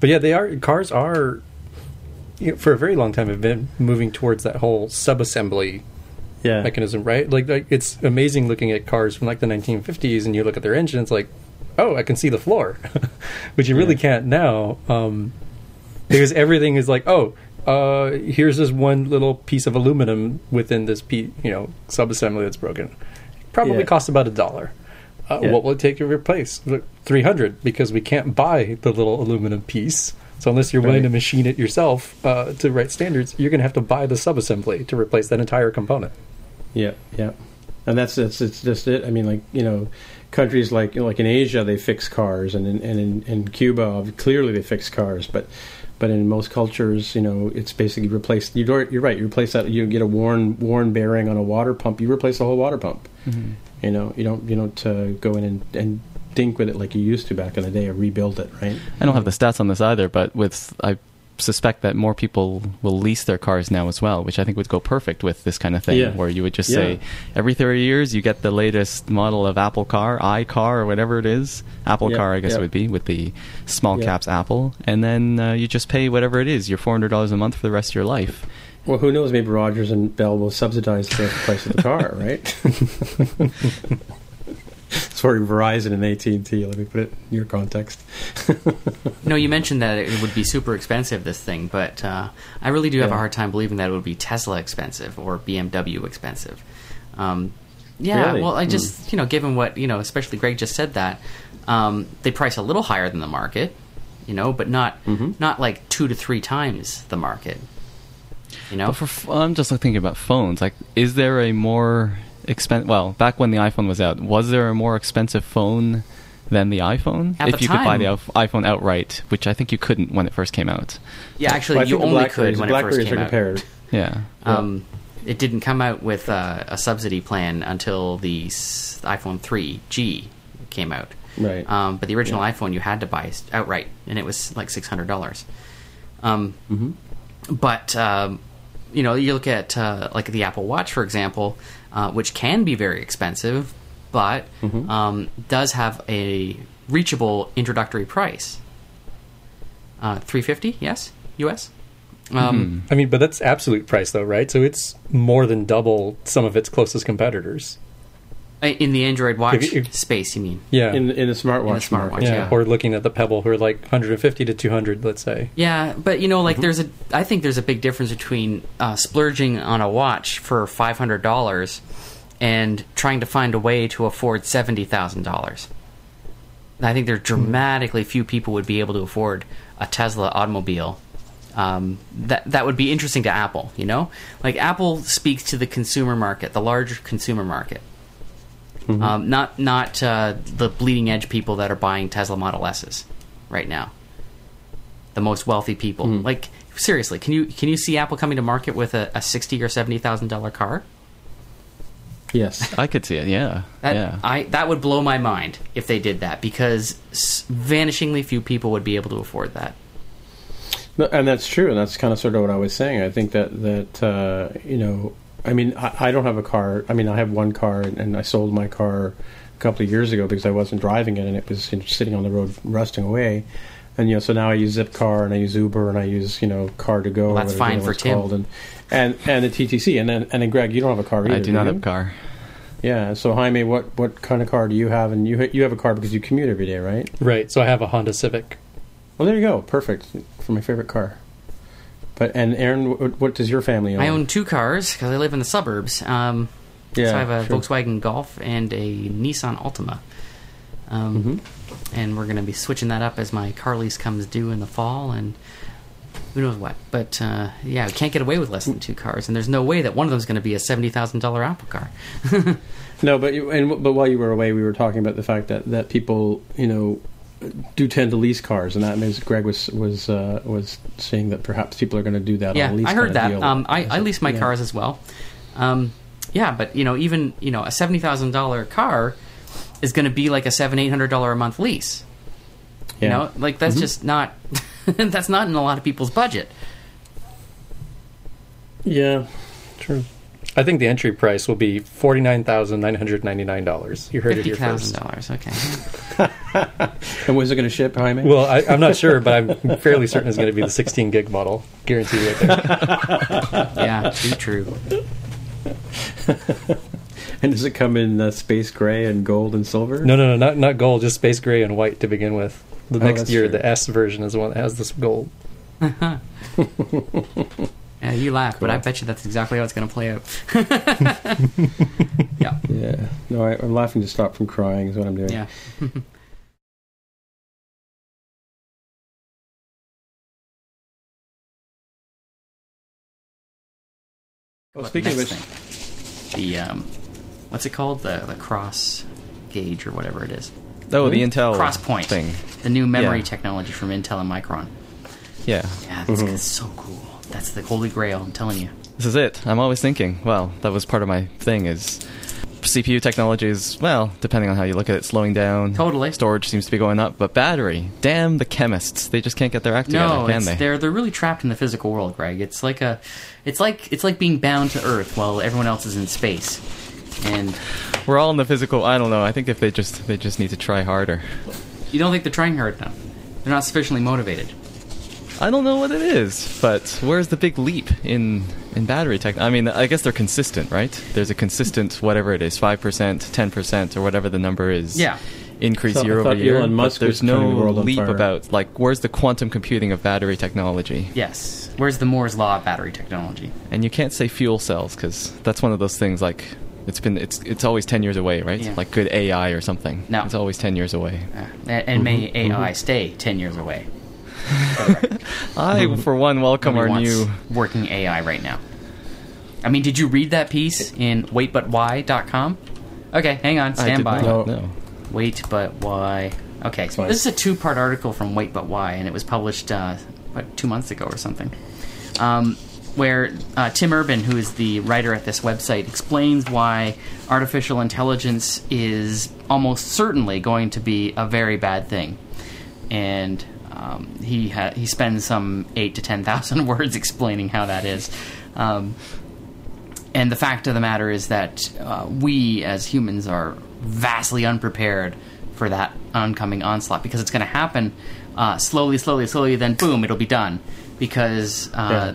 Speaker 5: But yeah, they are cars are you know, for a very long time have been moving towards that whole subassembly
Speaker 2: yeah,
Speaker 5: mechanism, right? Like, like it's amazing looking at cars from like the 1950s, and you look at their engine, it's like, oh, I can see the floor, which you really
Speaker 2: Yeah.
Speaker 5: can't now, um, because everything is like, oh, uh, here's this one little piece of aluminum within this pe- you know subassembly that's broken. Probably
Speaker 2: Yeah.
Speaker 5: costs about a dollar. Uh,
Speaker 2: Yeah.
Speaker 5: What will it take to replace? Three hundred, because we can't buy the little aluminum piece. So unless you're willing
Speaker 2: Right.
Speaker 5: to machine it yourself uh, to right standards, you're going to have to buy the subassembly to replace that entire component.
Speaker 2: Yeah, yeah, and that's it's it's just it. I mean, like you know, countries like you know, like in Asia they fix cars, and in, and in, in Cuba clearly they fix cars, but but in most cultures, you know, it's basically replaced. You don't, you're right. You replace that. You get a worn worn bearing on a water pump. You replace the whole water pump. You know, you don't you don't uh, go in and, and dink with it like you used to back in the day or rebuild it, right?
Speaker 3: I don't have the stats on this either, but with I suspect that more people will lease their cars now as well, which I think would go perfect with this kind of thing,
Speaker 2: Yeah.
Speaker 3: where you would just
Speaker 2: Yeah.
Speaker 3: say every 30 years you get the latest model of Apple car, iCar, or whatever it is. Apple
Speaker 2: Yeah,
Speaker 3: car, I guess it would be, with the small caps Apple, and then uh, you just pay whatever it is, your $400 a month for the rest of your life.
Speaker 2: Well, who knows? Maybe Rogers and Bell will subsidize the price of the car, right? Sorry, Verizon and AT and T. Let me put it in your context.
Speaker 1: No, you mentioned that it would be super expensive, this thing, but uh, I really do have a hard time believing that it would be Tesla expensive or BMW expensive. Um, yeah,
Speaker 2: Really?
Speaker 1: well, I just, you know, given what, you know, especially Greg just said that, um, they price a little higher than the market, you know, but not not like two to three times the market. You know?
Speaker 3: But for f- I'm just like thinking about phones. Like, is there a more expensive? Well, back when the iPhone was out, was there a more expensive phone than the iPhone?
Speaker 1: At
Speaker 3: if
Speaker 1: the
Speaker 3: you could buy the iPhone outright, which I think you couldn't when it first came out.
Speaker 1: yeah, actually,
Speaker 2: Well,
Speaker 1: you only
Speaker 2: Blackberries-
Speaker 1: could when it
Speaker 2: Blackberries
Speaker 1: first came out.
Speaker 2: compared.
Speaker 3: Yeah.
Speaker 1: Um, it didn't come out with uh, a subsidy plan until the s- iPhone 3G came out.
Speaker 2: Right.
Speaker 1: Um, but the original iPhone you had to buy outright, and it was like six hundred dollars. Um, But um, you know, you look at uh, like the Apple Watch, for example, uh, which can be very expensive, but um, does have a reachable introductory price. Uh, Three fifty, yes, U.S. Um,
Speaker 5: I mean, but that's absolute price, though, right? So it's more than double some of its closest competitors.
Speaker 1: In the Android Watch
Speaker 5: If if-
Speaker 1: space, you mean?
Speaker 5: Yeah,
Speaker 2: in in the smartwatch.
Speaker 1: In the smartwatch,
Speaker 2: market.
Speaker 5: yeah.
Speaker 1: yeah.
Speaker 5: Or looking at the Pebble, who are like 150 to 200, let's say.
Speaker 1: Yeah, but you know, like there's a, I think there's a big difference between uh, splurging on a watch for five hundred dollars and trying to find a way to afford seventy thousand dollars. I think there are dramatically few people would be able to afford a Tesla automobile. Um, that that would be interesting to Apple, you know. Like Apple speaks to the consumer market, the larger consumer market. Um, not not uh, the bleeding edge people that are buying Tesla Model S's right now. The most wealthy people. Like seriously, can you can you see Apple coming to market with a, a sixty or seventy thousand dollar car?
Speaker 2: Yes.
Speaker 3: I could see it. Yeah,
Speaker 1: That,
Speaker 3: yeah.
Speaker 1: I that would blow my mind if they did that because vanishingly few people would be able to afford that.
Speaker 2: No, and that's true, and that's kind of sort of what I was saying. I think that that uh, you know, I mean, I, I don't have a car. I mean, I have one car, and, and I sold my car a couple of years ago because I wasn't driving it, and it was you know, sitting on the road rusting away. And you know, so now I use Zipcar, and I use Uber, and I use you know Car to Go.
Speaker 1: Well, that's fine for Tim.
Speaker 2: Called, and and and the TTC, and then and then Greg, you don't have a car either.
Speaker 3: I do not
Speaker 2: you?
Speaker 3: have a car.
Speaker 2: Yeah. So Jaime, what what kind of car do you have? And you you have a car because you commute every day, right?
Speaker 5: Right. So I have a Honda Civic.
Speaker 2: Well, there you go. Perfect for my favorite car. But and Aaron, what, what does your family own?
Speaker 1: I own two cars because I live in the suburbs. Um,
Speaker 2: Yeah,
Speaker 1: so I have a
Speaker 2: sure.
Speaker 1: Volkswagen Golf and a Nissan Altima. Um,
Speaker 2: Mhm.
Speaker 1: And we're going to be switching that up as my car lease comes due in the fall, and who knows what. But uh, yeah, we can't get away with less than two cars, and there's no way that one of them is going to be a seventy thousand dollar Apple car.
Speaker 2: No, but you, and but while you were away, we were talking about the fact that, that people, you know, do tend to lease cars, and that means Greg was was uh, was saying that perhaps people are going to do that.
Speaker 1: yeah,
Speaker 2: on lease
Speaker 1: I heard that. Um, I, I lease my
Speaker 2: Yeah.
Speaker 1: cars as well. Um, yeah, but you know, even you know, a seventy thousand dollar car is going to be like a seven eight hundred dollar a month lease. You know, like that's just not that's not in a lot of people's budget.
Speaker 2: Yeah, true.
Speaker 5: I think the entry price will be forty nine thousand nine hundred ninety nine dollars. You heard it
Speaker 1: Fifty
Speaker 5: here
Speaker 1: thousand
Speaker 5: first.
Speaker 1: dollars. Okay.
Speaker 2: And was it going to ship, Jaime?
Speaker 5: Well, I, I'm not sure, but I'm fairly certain it's going to be the 16 gig model, guaranteed right there.
Speaker 1: yeah, too true.
Speaker 2: and does it come in uh, space gray and gold and silver?
Speaker 5: No, no, no, not not gold, just space gray and white to begin with. The
Speaker 2: Oh,
Speaker 5: next year,
Speaker 2: true.
Speaker 5: the S version is the one that has this gold.
Speaker 1: Yeah, you laugh, but I bet you that's exactly how it's going to play out. yeah,
Speaker 2: Yeah. No, I, I'm laughing to stop from crying. Is what I'm doing.
Speaker 1: yeah.
Speaker 2: Well,
Speaker 1: What
Speaker 2: speaking of which,
Speaker 1: thing? the um, what's it called? The the cross gauge or whatever it is.
Speaker 3: Oh, the Intel
Speaker 1: Cross point
Speaker 3: thing.
Speaker 1: The new memory
Speaker 3: Yeah.
Speaker 1: technology from Intel and Micron.
Speaker 3: Yeah,
Speaker 1: Yeah, that's,
Speaker 2: Mhm.
Speaker 1: so cool. That's the holy grail. I'm telling you.
Speaker 3: this is it. I'm always thinking. Well, that was part of my thing. Is CPU technology is well, depending on how you look at it, slowing down.
Speaker 1: Totally.
Speaker 3: Storage seems to be going up, but battery. Damn the chemists. They just can't get their act together,
Speaker 1: No,
Speaker 3: can they?
Speaker 1: they're they're really trapped in the physical world, Greg. It's like a, it's like it's like being bound to Earth while everyone else is in space. And
Speaker 3: We're all in the physical. I don't know. I think if they just they just need to try harder.
Speaker 1: you don't think they're trying hard enough. They're not sufficiently motivated.
Speaker 3: I don't know what it is, but where's the big leap in in battery tech? I mean, I guess they're consistent, right? There's a consistent whatever it is, five percent, ten percent, or whatever the number is.
Speaker 1: Yeah.
Speaker 3: Increase
Speaker 2: So I
Speaker 3: year over
Speaker 2: thought
Speaker 3: year.
Speaker 2: Elon
Speaker 3: but
Speaker 2: Musk
Speaker 3: there's no
Speaker 2: the
Speaker 3: leap
Speaker 2: fire.
Speaker 3: about like where's the quantum computing of battery technology?
Speaker 1: Yes. Where's the Moore's law of battery technology?
Speaker 3: And you can't say fuel cells because that's one of those things like. It's been it's it's always ten years away, right?
Speaker 1: Yeah.
Speaker 3: Like good AI or something.
Speaker 1: No.
Speaker 3: it's always ten years away.
Speaker 1: Uh, and and may AI stay ten years away. For.
Speaker 3: I, for one, welcome
Speaker 1: Nobody
Speaker 3: our
Speaker 1: wants
Speaker 3: new.
Speaker 1: working AI right now. I mean, did you read that piece in waitbutwhy.com? Okay, hang on,
Speaker 3: I
Speaker 1: stand
Speaker 3: did
Speaker 1: by.
Speaker 3: not
Speaker 2: No.
Speaker 1: Wait, but why? Okay,
Speaker 2: fine.
Speaker 1: this is a two-part article from Wait, but why, and it was published uh, what two months ago or something, um, where uh, Tim Urban, who is the writer at this website, explains why artificial intelligence is almost certainly going to be a very bad thing, and um, he ha- he spends some eight to ten thousand words explaining how that is. Um, and the fact of the matter is that uh, we as humans are vastly unprepared for that oncoming onslaught because it's going to happen uh, slowly, slowly, slowly, then boom, it'll be done. Because uh,
Speaker 2: Yeah.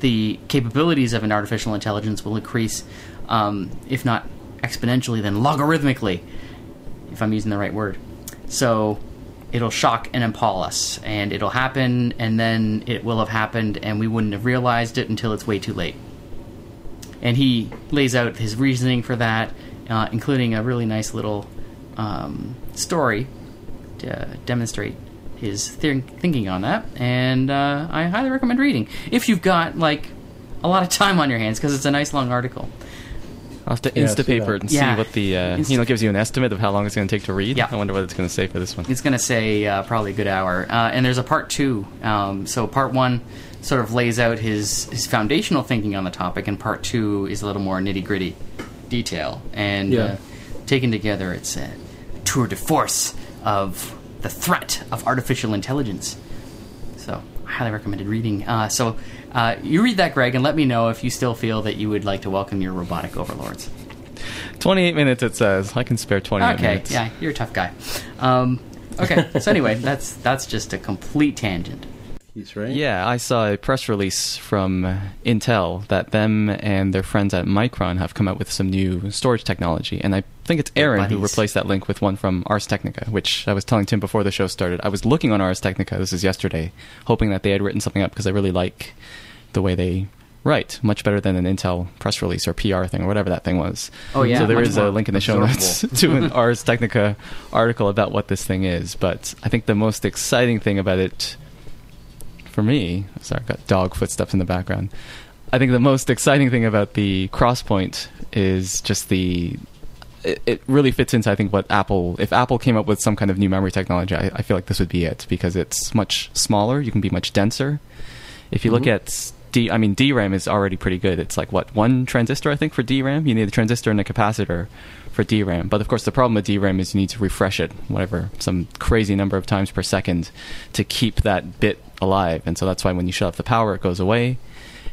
Speaker 1: the capabilities of an artificial intelligence will increase, um, if not exponentially, then logarithmically, if I'm using the right word. So it'll shock and appall us, and it'll happen, and then it will have happened, and we wouldn't have realized it until it's way too late and he lays out his reasoning for that, uh, including a really nice little um, story to demonstrate his thi- thinking on that. And uh, I highly recommend reading if you've got like a lot of time on your hands because it's a nice long article.
Speaker 3: I'll have to
Speaker 2: Yeah, I see
Speaker 3: Instapaper it and
Speaker 1: Yeah.
Speaker 3: see what the uh, you know gives you an estimate of how long it's going to take to read.
Speaker 1: Yeah.
Speaker 3: I wonder what it's going to say for this one.
Speaker 1: It's going to say uh, probably a good hour. Uh, and there's a part two. Um, so part one sort of lays out his, his foundational thinking on the topic, and part two is a little more nitty gritty detail. And
Speaker 2: Yeah.
Speaker 1: uh, taken together, it's a tour de force of the threat of artificial intelligence. So, highly recommended reading. Uh, so, uh, you read that, Greg, and let me know if you still feel that you would like to welcome your robotic overlords.
Speaker 3: 28 minutes it says. I can spare 28
Speaker 1: Okay,
Speaker 3: minutes.
Speaker 1: yeah, you're a tough guy. Um, okay, so anyway, that's that's just a complete tangent.
Speaker 2: He's right.
Speaker 3: Yeah, I saw a press release from Intel that them and their friends at Micron have come out with some new storage technology, and I think it's Aaron who replaced that link with one from Ars Technica, which I was telling Tim before the show started. I was looking on Ars Technica, this is yesterday, hoping that they had written something up because I really like the way they write, much better than an Intel press release or PR thing or whatever that thing was.
Speaker 1: Oh, yeah,
Speaker 3: So there is a link in the show notes to an Ars Technica article about what this thing is, but I think the most exciting thing about it for me, sorry, I've got dog footsteps in the background. I think the most exciting thing about the Crosspoint is just the. It, it really fits into, I think, what Apple. If Apple came up with some kind of new memory technology, I, I feel like this would be it because it's much smaller. You can be much denser. If you look mm-hmm. at D, I mean, DRAM is already pretty good. It's like what one transistor, I think, for DRAM. You need a transistor and a capacitor for DRAM. But of course, the problem with DRAM is you need to refresh it, whatever, some crazy number of times per second to keep that bit alive. And so that's why when you shut off the power, it goes away.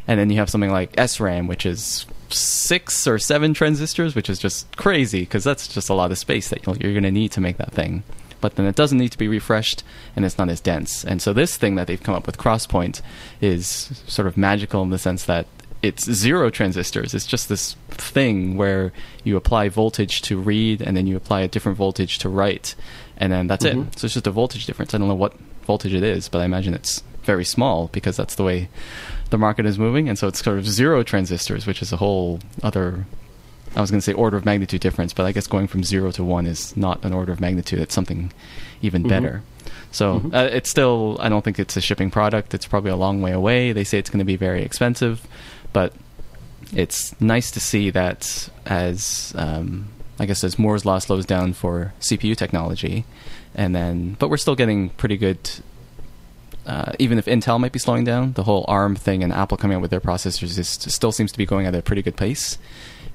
Speaker 3: And then you have something like SRAM, which is six or seven transistors, which is just crazy because that's just a lot of space that you're going to need to make that thing. But then it doesn't need to be refreshed, and it's not as dense. And so this thing that they've come up with, Crosspoint, is sort of magical in the sense that it's zero transistors. It's just this thing where you apply voltage to read, and then you apply a different voltage to write, and then that's it. Mm-hmm. So it's just a voltage difference. I don't know what voltage it is, but I imagine it's very small because that's the way the market is moving. And so it's sort of zero transistors, which is a whole other. I was going to say order of magnitude difference, but I guess going from zero to one is not an order of magnitude. It's something even better. So uh, it's still, I don't think it's a shipping product. It's probably a long way away. They say it's going to be very expensive, but it's nice to see that as um, I guess as Moore's law slows down for CPU technology, and then but we're still getting pretty good. Uh, even if Intel might be slowing down, the whole ARM thing and Apple coming out with their processors is, still seems to be going at a pretty good pace.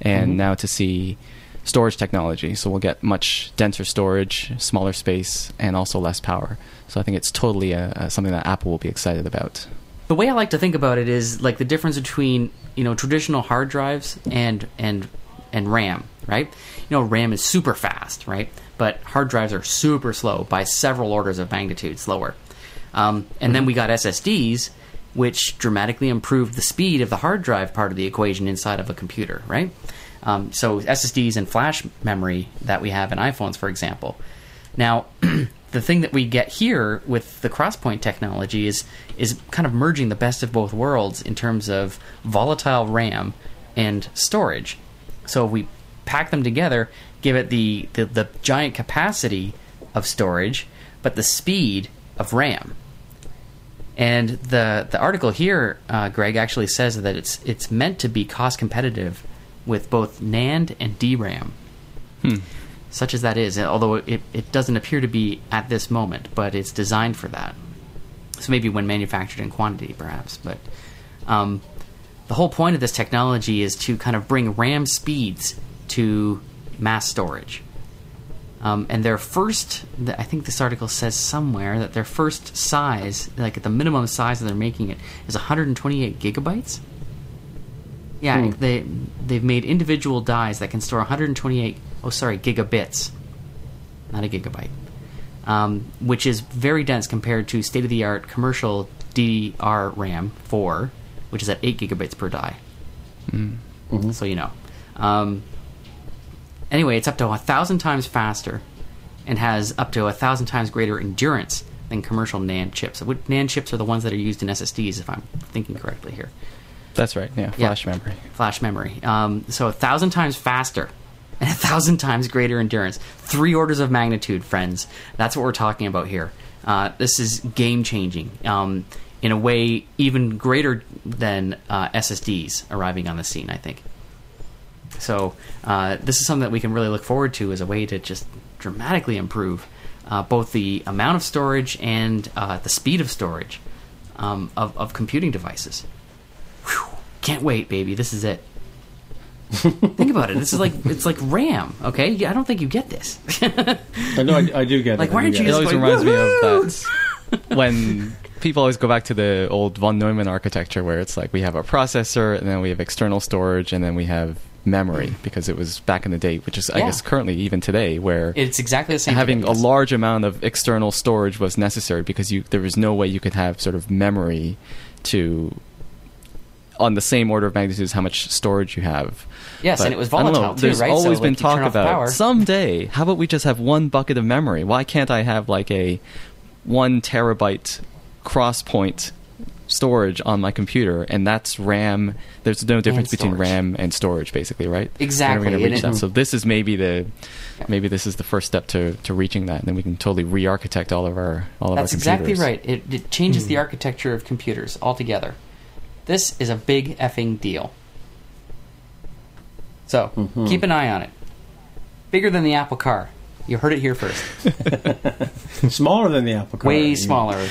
Speaker 3: And now to see storage technology, so we'll get much denser storage, smaller space, and also less power. So I think it's totally uh uh something that Apple will be excited about.
Speaker 1: The way I like to think about it is like the difference between you know traditional hard drives and and and RAM, right? You know, RAM is super fast, right? But hard drives are super slow by several orders of magnitude slower. Um, and then we got SSDs, which dramatically improved the speed of the hard drive part of the equation inside of a computer, right? Um, so SSDs and flash memory that we have in iPhones, for example. Now, the thing that we get here with the Crosspoint technology is is kind of merging the best of both worlds in terms of volatile RAM and storage. So we pack them together, give it the, the, the giant capacity of storage, but the speed of RAM. And the the article here, uh, Greg, actually says that it's it's meant to be cost competitive with both NAND and DRAM such as that is, although it, it doesn't appear to be at this moment, but it's designed for that. So maybe when manufactured in quantity, perhaps. But um, the whole point of this technology is to kind of bring RAM speeds to mass storage. Um, and their first, I think this article says somewhere that their first size, like at the minimum size that they're making it, is 128 gigabytes. Yeah, they they've made individual dies that can store 128. Oh, sorry, gigabits, not a gigabyte, um, which is very dense compared to state of the art commercial DRAM 4, which is at 8 gigabytes per die. So you know. Um, anyway, it's up to a thousand times faster and has up to a thousand times greater endurance than commercial NAND chips. NAND chips are the ones that are used in SSDs, if I'm thinking correctly here
Speaker 3: That's right. Yeah,
Speaker 1: Yeah.
Speaker 3: flash memory.
Speaker 1: flash memory. Um, so a thousand times faster and a thousand times greater endurance. Three orders of magnitude, friends. That's what we're talking about here. Uh, this is game changing um, in a way even greater than uh, SSDs arriving on the scene. I think. So uh, this is something that we can really look forward to as a way to just dramatically improve uh, both the amount of storage and uh, the speed of storage um, of, of computing devices. Whew. Can't wait, baby. This is it. Think about it. This is like it's like RAM. Okay, Yeah, I don't think you get this.
Speaker 2: I know I, I do get
Speaker 1: Like,
Speaker 2: it. I
Speaker 1: why aren't you
Speaker 3: It
Speaker 2: it.
Speaker 3: always
Speaker 1: going,
Speaker 3: reminds me of that when people always go back to the old von Neumann architecture where it's like we have a processor and then we have external storage and then we have memory because it was back in the day, which is I
Speaker 1: Yeah.
Speaker 3: guess currently even today where
Speaker 1: it's exactly the same.
Speaker 3: having
Speaker 1: thing.
Speaker 3: a large amount of external storage was necessary because you there was no way you could have sort of memory to on the same order of magnitude as how much storage you have.
Speaker 1: Yes,
Speaker 3: But
Speaker 1: and it was
Speaker 3: don't know,
Speaker 1: volatile too,
Speaker 3: There's
Speaker 1: right?
Speaker 3: always
Speaker 1: So,
Speaker 3: been
Speaker 1: like,
Speaker 3: talk about
Speaker 1: power.
Speaker 3: someday. How about we just have one bucket of memory? Why can't I have like a one terabyte cross point storage on my computer, and that's RAM. There's no difference between. RAM and storage, basically, right?
Speaker 1: Exactly,
Speaker 3: When are gonna reach
Speaker 1: it-
Speaker 3: that? So this is maybe the maybe this is the first step to, to reaching that, and then we can totally re-architect all of our all of
Speaker 1: That's
Speaker 3: our
Speaker 1: exactly right. It, it changes the hmm. architecture of computers altogether. This is a big effing deal. So mm-hmm. keep an eye on it. Bigger than the Apple Car. You heard it here first.
Speaker 2: Smaller than the Apple Car.
Speaker 1: Way
Speaker 2: you-
Speaker 1: smaller.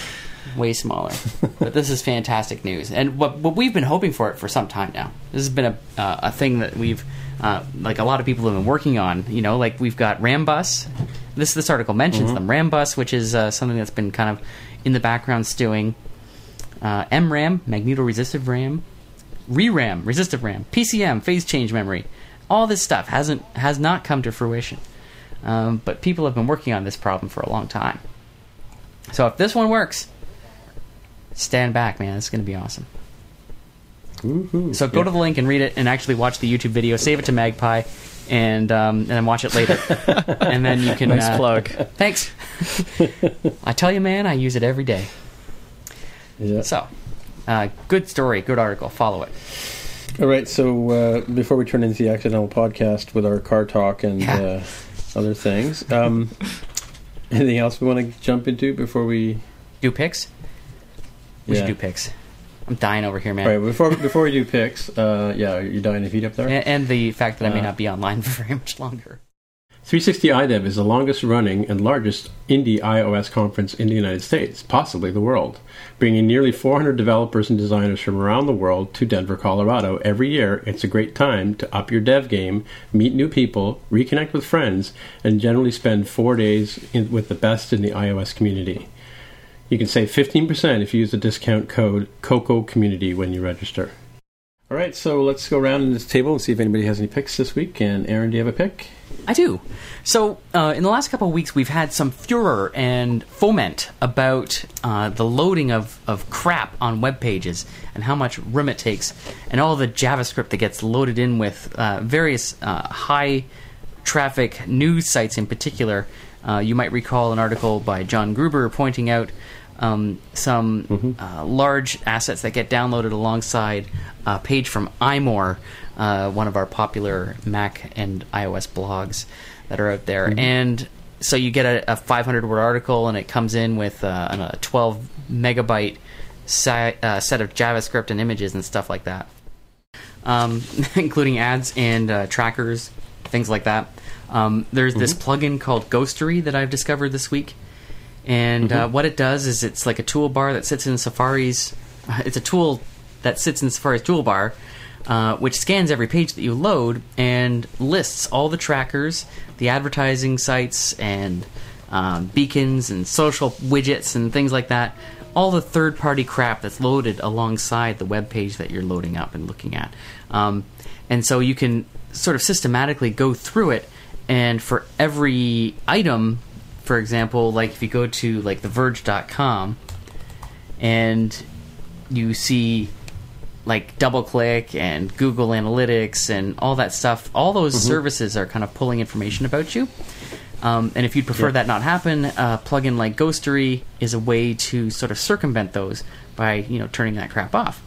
Speaker 1: Way smaller. but this is fantastic news. And what, what we've been hoping for it for some time now. This has been a, uh, a thing that we've, uh, like a lot of people have been working on. You know, like we've got Rambus. This, this article mentions them. Rambus, which is uh, something that's been kind of in the background stewing. Uh, MRAM, magneto-resistive RAM. ReRAM, resistive RAM. PCM, phase change memory. All this stuff hasn't has not come to fruition. Um, but people have been working on this problem for a long time. So if this one works, stand back, man. It's going to be awesome.
Speaker 2: Woohoo.
Speaker 1: So go
Speaker 2: Yeah.
Speaker 1: to the link and read it, and actually watch the YouTube video. Save it to Magpie, and um, and then watch it later. and then you can
Speaker 3: Nice
Speaker 1: uh,
Speaker 3: plug.
Speaker 1: Thanks. I tell you, man, I use it every day.
Speaker 2: Yeah.
Speaker 1: So, uh, good story, good article. Follow it.
Speaker 2: All right. So uh, before we turn into the accidental podcast with our car talk and
Speaker 1: Yeah.
Speaker 2: uh, other things, um, anything else we want to jump into before we?
Speaker 1: Do picks. We
Speaker 2: Yeah.
Speaker 1: should do picks. I'm dying over here, man.
Speaker 2: All right. Before before we do picks, uh, yeah, you're dying to heat up there.
Speaker 1: And, and the fact that I may
Speaker 2: Uh,
Speaker 1: not be online for very much longer.
Speaker 2: 360 iDev is the longest running and largest indie iOS conference in the United States, possibly the world, bringing nearly 400 developers and designers from around the world to Denver, Colorado. Every year, it's a great time to up your dev game, meet new people, reconnect with friends, and generally spend four days in, with the best in the iOS community. You can save 15% if you use the discount code COCOA Community when you register. All right, so let's go around in this table and see if anybody has any picks this week. And Aaron, do you have a pick?
Speaker 1: I do. So, uh, in the last couple of weeks, we've had some furor and foment about uh, the loading of, of crap on web pages and how much room it takes, and all the JavaScript that gets loaded in with uh, various uh, high traffic news sites in particular. Uh, you might recall an article by John Gruber pointing out um, some uh, large assets that get downloaded alongside a page from iMore, uh, one of our popular Mac and iOS blogs that are out there. And so you get a, a 500 word article, and it comes in with uh, a 12 megabyte si- uh, set of JavaScript and images and stuff like that um, including ads and uh, trackers, things like that. Um, there's this plugin called Ghostery that I've discovered this week, and uh, what it does is it's like a toolbar that sits in Safari's. It's a tool that sits in Safari's toolbar, uh, which scans every page that you load and lists all the trackers, the advertising sites, and um, beacons and social widgets and things like that. All the third party crap that's loaded alongside the web page that you're loading up and looking at. Um, and so you can sort of systematically go through it, and for every item, for example, like if you go to like theverge.com and you see like DoubleClick and Google Analytics and all that stuff. All those services are kind of pulling information about you. Um, and if you'd prefer that not happen, a plugin like Ghostery is a way to sort of circumvent those by you know turning that crap off.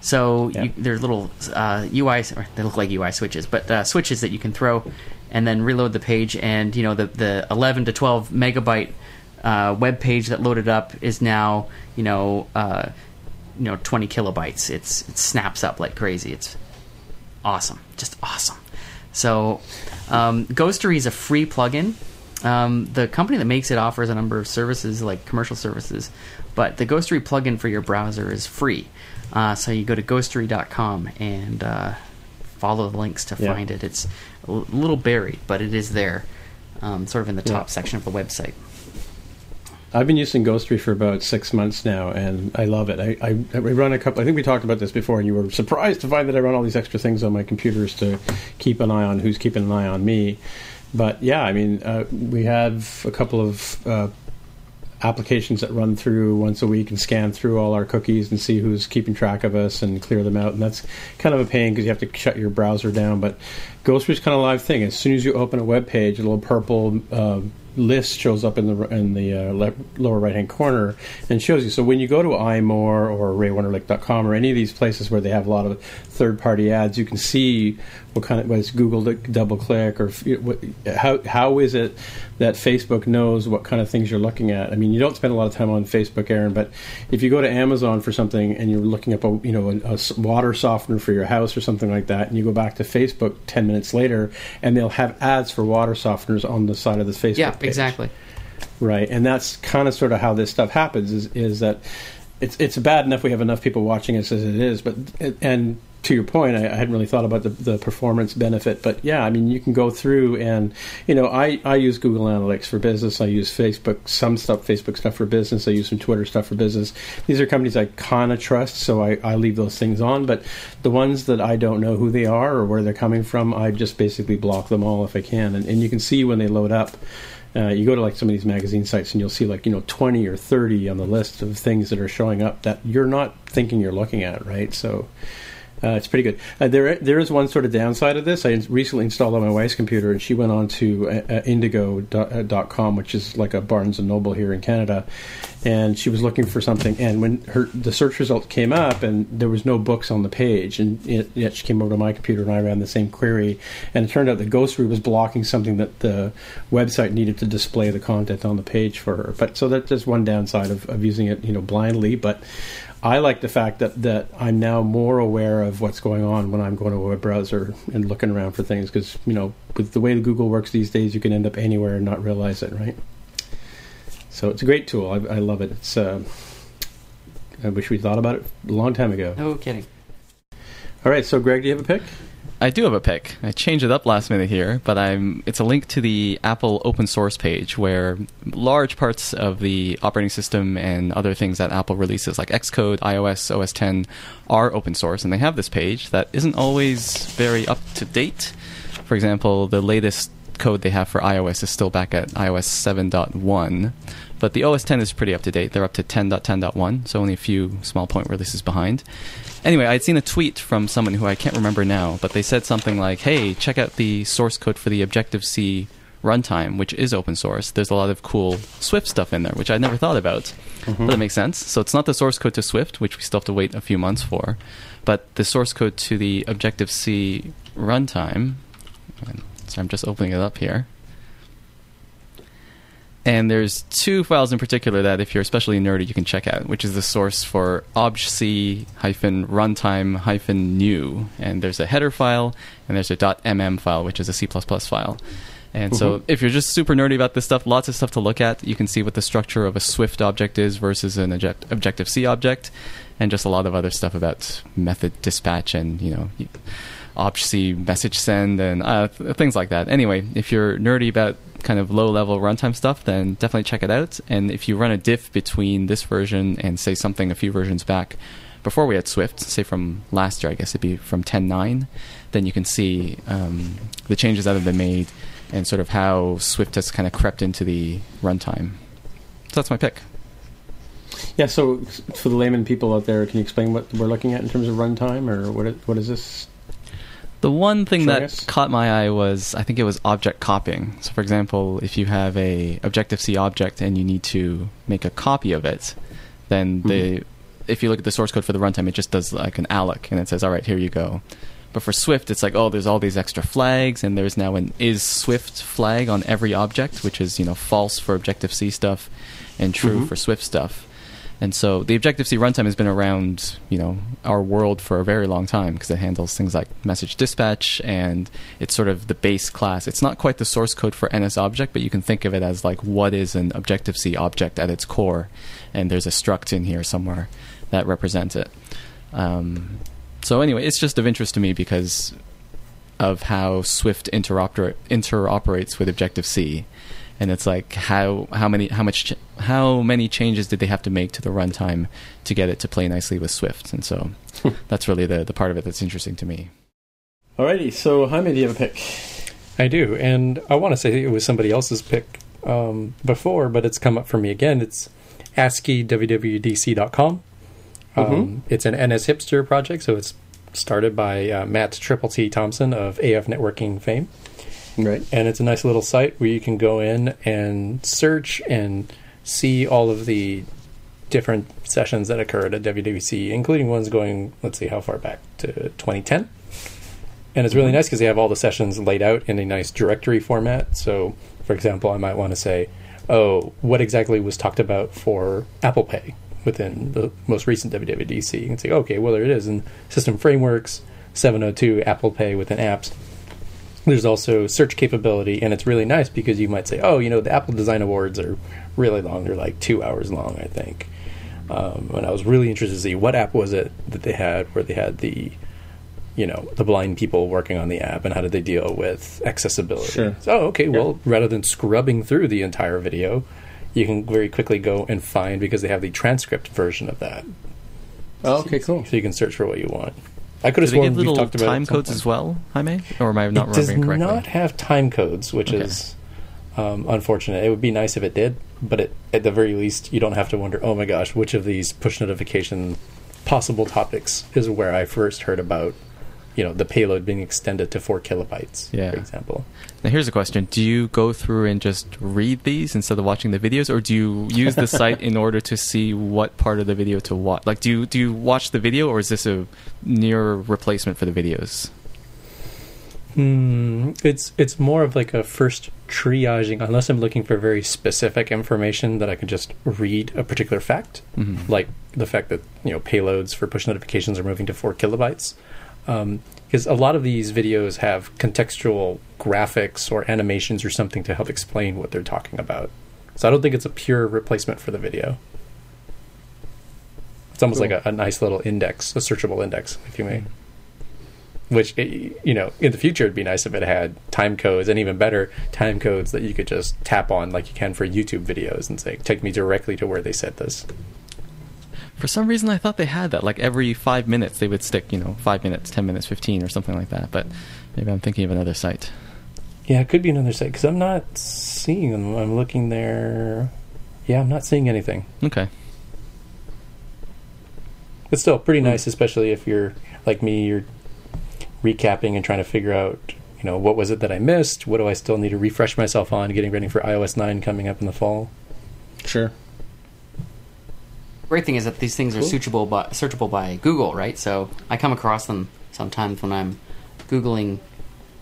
Speaker 1: So
Speaker 2: Yeah.
Speaker 1: you, there's little uh, UI, or they look like UI switches, but uh, switches that you can throw and then reload the page. And you know the the 11 to 12 megabyte uh, web page that loaded up is now you know uh, you know 20 kilobytes. It's it snaps up like crazy. It's awesome, just awesome. So, um, Ghostery is a free plugin. Um, the company that makes it offers a number of services, like commercial services, but the Ghostery plugin for your browser is free. Uh, so you go to ghostery.com and uh, follow the links to
Speaker 2: Yeah.
Speaker 1: find it. It's a little buried, but it is there, um, sort of in the top
Speaker 2: Yeah.
Speaker 1: section of the website.
Speaker 2: I've been using Ghostery for about six months now, and I love it. I, I, I run a couple. I think we talked about this before, and you were surprised to find that I run all these extra things on my computers to keep an eye on who's keeping an eye on me. But yeah, I mean, uh, we have a couple of uh, applications that run through once a week and scan through all our cookies and see who's keeping track of us and clear them out. And that's kind of a pain because you have to shut your browser down. But Ghostery's kind of a live thing. As soon as you open a web page, a little purple uh, list shows up in the in the uh, le- lower right hand corner and shows you. So when you go to iMore or RayWenderlich.com or any of these places where they have a lot of third party ads, you can see what kind of whether it's Google DoubleClick or f- what, how how is it that Facebook knows what kind of things you're looking at. I mean, you don't spend a lot of time on Facebook, Aaron, but if you go to Amazon for something and you're looking up a you know a water softener for your house or something like that, and you go back to Facebook ten minutes later, and they'll have ads for water softeners on the side of the Facebook.
Speaker 1: Yeah,
Speaker 2: page.
Speaker 1: exactly.
Speaker 2: Right, and that's kind of sort of how this stuff happens. Is is that it's it's bad enough we have enough people watching us as it is, but and to your point, I, I hadn't really thought about the, the performance benefit, but yeah, I mean you can go through and you know I I use Google Analytics for business, I use Facebook some stuff Facebook stuff for business, I use some Twitter stuff for business. These are companies I kind of trust, so I I leave those things on, but the ones that I don't know who they are or where they're coming from, I just basically block them all if I can, and, and you can see when they load up. Uh, you go to like some of these magazine sites and you'll see like you know 20 or 30 on the list of things that are showing up that you're not thinking you're looking at right? So uh, it's pretty good. Uh, there, there is one sort of downside of this. I recently installed on my wife's computer, and she went on to uh, uh, Indigo.com, which is like a Barnes and Noble here in Canada, and she was looking for something. And when her the search result came up, and there was no books on the page, and it, yet she came over to my computer, and I ran the same query, and it turned out that Ghostery was blocking something that the website needed to display the content on the page for her. But so that, that's one downside of, of using it, you know, blindly, but. I like the fact that, that I'm now more aware of what's going on when I'm going to a web browser and looking around for things because you know with the way Google works these days, you can end up anywhere and not realize it, right? So it's a great tool. I, I love it. It's uh, I wish we thought about it a long time ago.
Speaker 1: No kidding.
Speaker 2: All right, so Greg, do you have a pick?
Speaker 3: I do have a pick. I changed it up last minute here, but I'm. It's a link to the Apple open source page where large parts of the operating system and other things that Apple releases, like Xcode, iOS, OS 10, are open source, and they have this page that isn't always very up to date. For example, the latest code they have for iOS is still back at iOS 7.1, but the OS 10 is pretty up to date. They're up to 10.10.1, so only a few small point releases behind. Anyway, I'd seen a tweet from someone who I can't remember now, but they said something like, "Hey, check out the source code for the Objective C runtime, which is open source. There's a lot of cool Swift stuff in there, which I'd never thought about." But that makes sense. So it's not the source code to Swift, which we still have to wait a few months for, but the source code to the Objective C runtime. So I'm just opening it up here. And there's two files in particular that, if you're especially nerdy, you can check out, which is the source for hyphen runtime new. And there's a header file, and there's a .mm file, which is a C++ file. And so, if you're just super nerdy about this stuff, lots of stuff to look at. You can see what the structure of a Swift object is versus an object, Objective C object, and just a lot of other stuff about method dispatch and you know obj message send and uh, th- things like that. Anyway, if you're nerdy about kind of low level runtime stuff, then definitely check it out. And if you run a diff between this version and say something a few versions back before we had Swift, say from last year, I guess it'd be from 10.9, then you can see um, the changes that have been made and sort of how Swift has kind of crept into the runtime. So that's my pick.
Speaker 2: Yeah. So for the layman people out there, can you explain what we're looking at in terms of runtime, or what? It, what is this?
Speaker 3: The one thing
Speaker 2: Sure,
Speaker 3: that caught my eye was I think it was object copying. So, for example, if you have a Objective C object and you need to make a copy of it, then the if you look at the source code for the runtime, it just does like an alloc and it says, "All right, here you go." But for Swift, it's like, oh, there's all these extra flags, and there's now an is Swift flag on every object, which is you know false for Objective C stuff and true
Speaker 2: Mhm.
Speaker 3: for Swift stuff. And so the Objective C runtime has been around, you know, our world for a very long time because it handles things like message dispatch and it's sort of the base class. It's not quite the source code for NS object, but you can think of it as like what is an Objective C object at its core, and there's a struct in here somewhere that represents it. Um, so anyway, it's just of interest to me because of how Swift interoper- interoperates with Objective C, and it's like how how many how much ch- how many changes did they have to make to the runtime to get it to play nicely with Swift, and so that's really the the part of it that's interesting to me.
Speaker 2: Alrighty, so Jaime, do you have a pick?
Speaker 5: I do, and I want to say it was somebody else's pick um, before, but it's come up for me again. It's ASCII-WWDC.com. Um,
Speaker 2: Mhm.
Speaker 5: It's an NSHipster project, so it's started by uh, Matt Triple T Thompson of AFNetworking fame,
Speaker 2: Right.
Speaker 5: and it's a nice little site where you can go in and search and see all of the different sessions that occurred at WWDC, including ones going, let's see, how far back to 2010. And it's really mm-hmm. nice because they have all the sessions laid out in a nice directory format. So, for example, I might want to say, oh, what exactly was talked about for Apple Pay within the most recent WWDC? You can say, okay, well, there it is in System Frameworks 702 Apple Pay within apps. There's also search capability, and it's really nice because you might say, oh, you know, the Apple Design Awards are really long. They're like two hours long, I think. Um, and I was really interested to see what app was it that they had where they had the, you know, the blind people working on the app and how did they deal with accessibility.
Speaker 2: Sure.
Speaker 5: So, oh, okay, well, rather than scrubbing through the entire video, you can very quickly go and find because they have the transcript version of that.
Speaker 2: Oh, okay, cool.
Speaker 5: So you can search for what you want. I could have sworn
Speaker 3: give
Speaker 5: we've
Speaker 3: little
Speaker 5: talked about
Speaker 3: time codes as well, Jaime? Or am I not
Speaker 5: it does
Speaker 3: remembering correctly?
Speaker 5: not have time codes, which
Speaker 3: Okay.
Speaker 5: is um, unfortunate. It would be nice if it did, but it, at the very least, you don't have to wonder. Oh my gosh, which of these push notification possible topics is where I first heard about, you know, the payload being extended to four kilobytes,
Speaker 3: Yeah.
Speaker 5: for example.
Speaker 3: Now here's a question: Do you go through and just read these instead of watching the videos, or do you use the site in order to see what part of the video to watch? Like, do you do you watch the video, or is this a near replacement for the videos?
Speaker 5: Hmm, it's it's more of like a first triaging, unless I'm looking for very specific information that I can just read a particular fact.
Speaker 3: Mhm.
Speaker 5: like the fact that you know payloads for push notifications are moving to four kilobytes because a lot of these videos have contextual graphics or animations or something to help explain what they're talking about. So i don't think it's a pure replacement for the video. It's almost
Speaker 2: Cool.
Speaker 5: like a, a nice little index a searchable index if you may. Which eh, you know in the future it'd be nice if it had time codes and even better time codes that you could just tap on like you can for youtube videos and say take me directly to where they said this
Speaker 3: For some reason, I thought they had that. Like every five minutes, they would stick, you know, five minutes, ten minutes, fifteen, or something like that. But maybe I'm thinking of another site.
Speaker 5: Yeah, it could be another site because I'm not seeing them. I'm looking there. Yeah, I'm not seeing anything.
Speaker 3: Okay.
Speaker 5: It's still pretty hmm. nice, especially if you're like me. You're recapping and trying to figure out, you know, what was it that I missed? What do I still need to refresh myself on? Getting ready for iOS 9 coming up in the fall.
Speaker 2: Sure.
Speaker 1: Great thing is that these things are searchable by, searchable by Google, right? So I come across them sometimes when I'm googling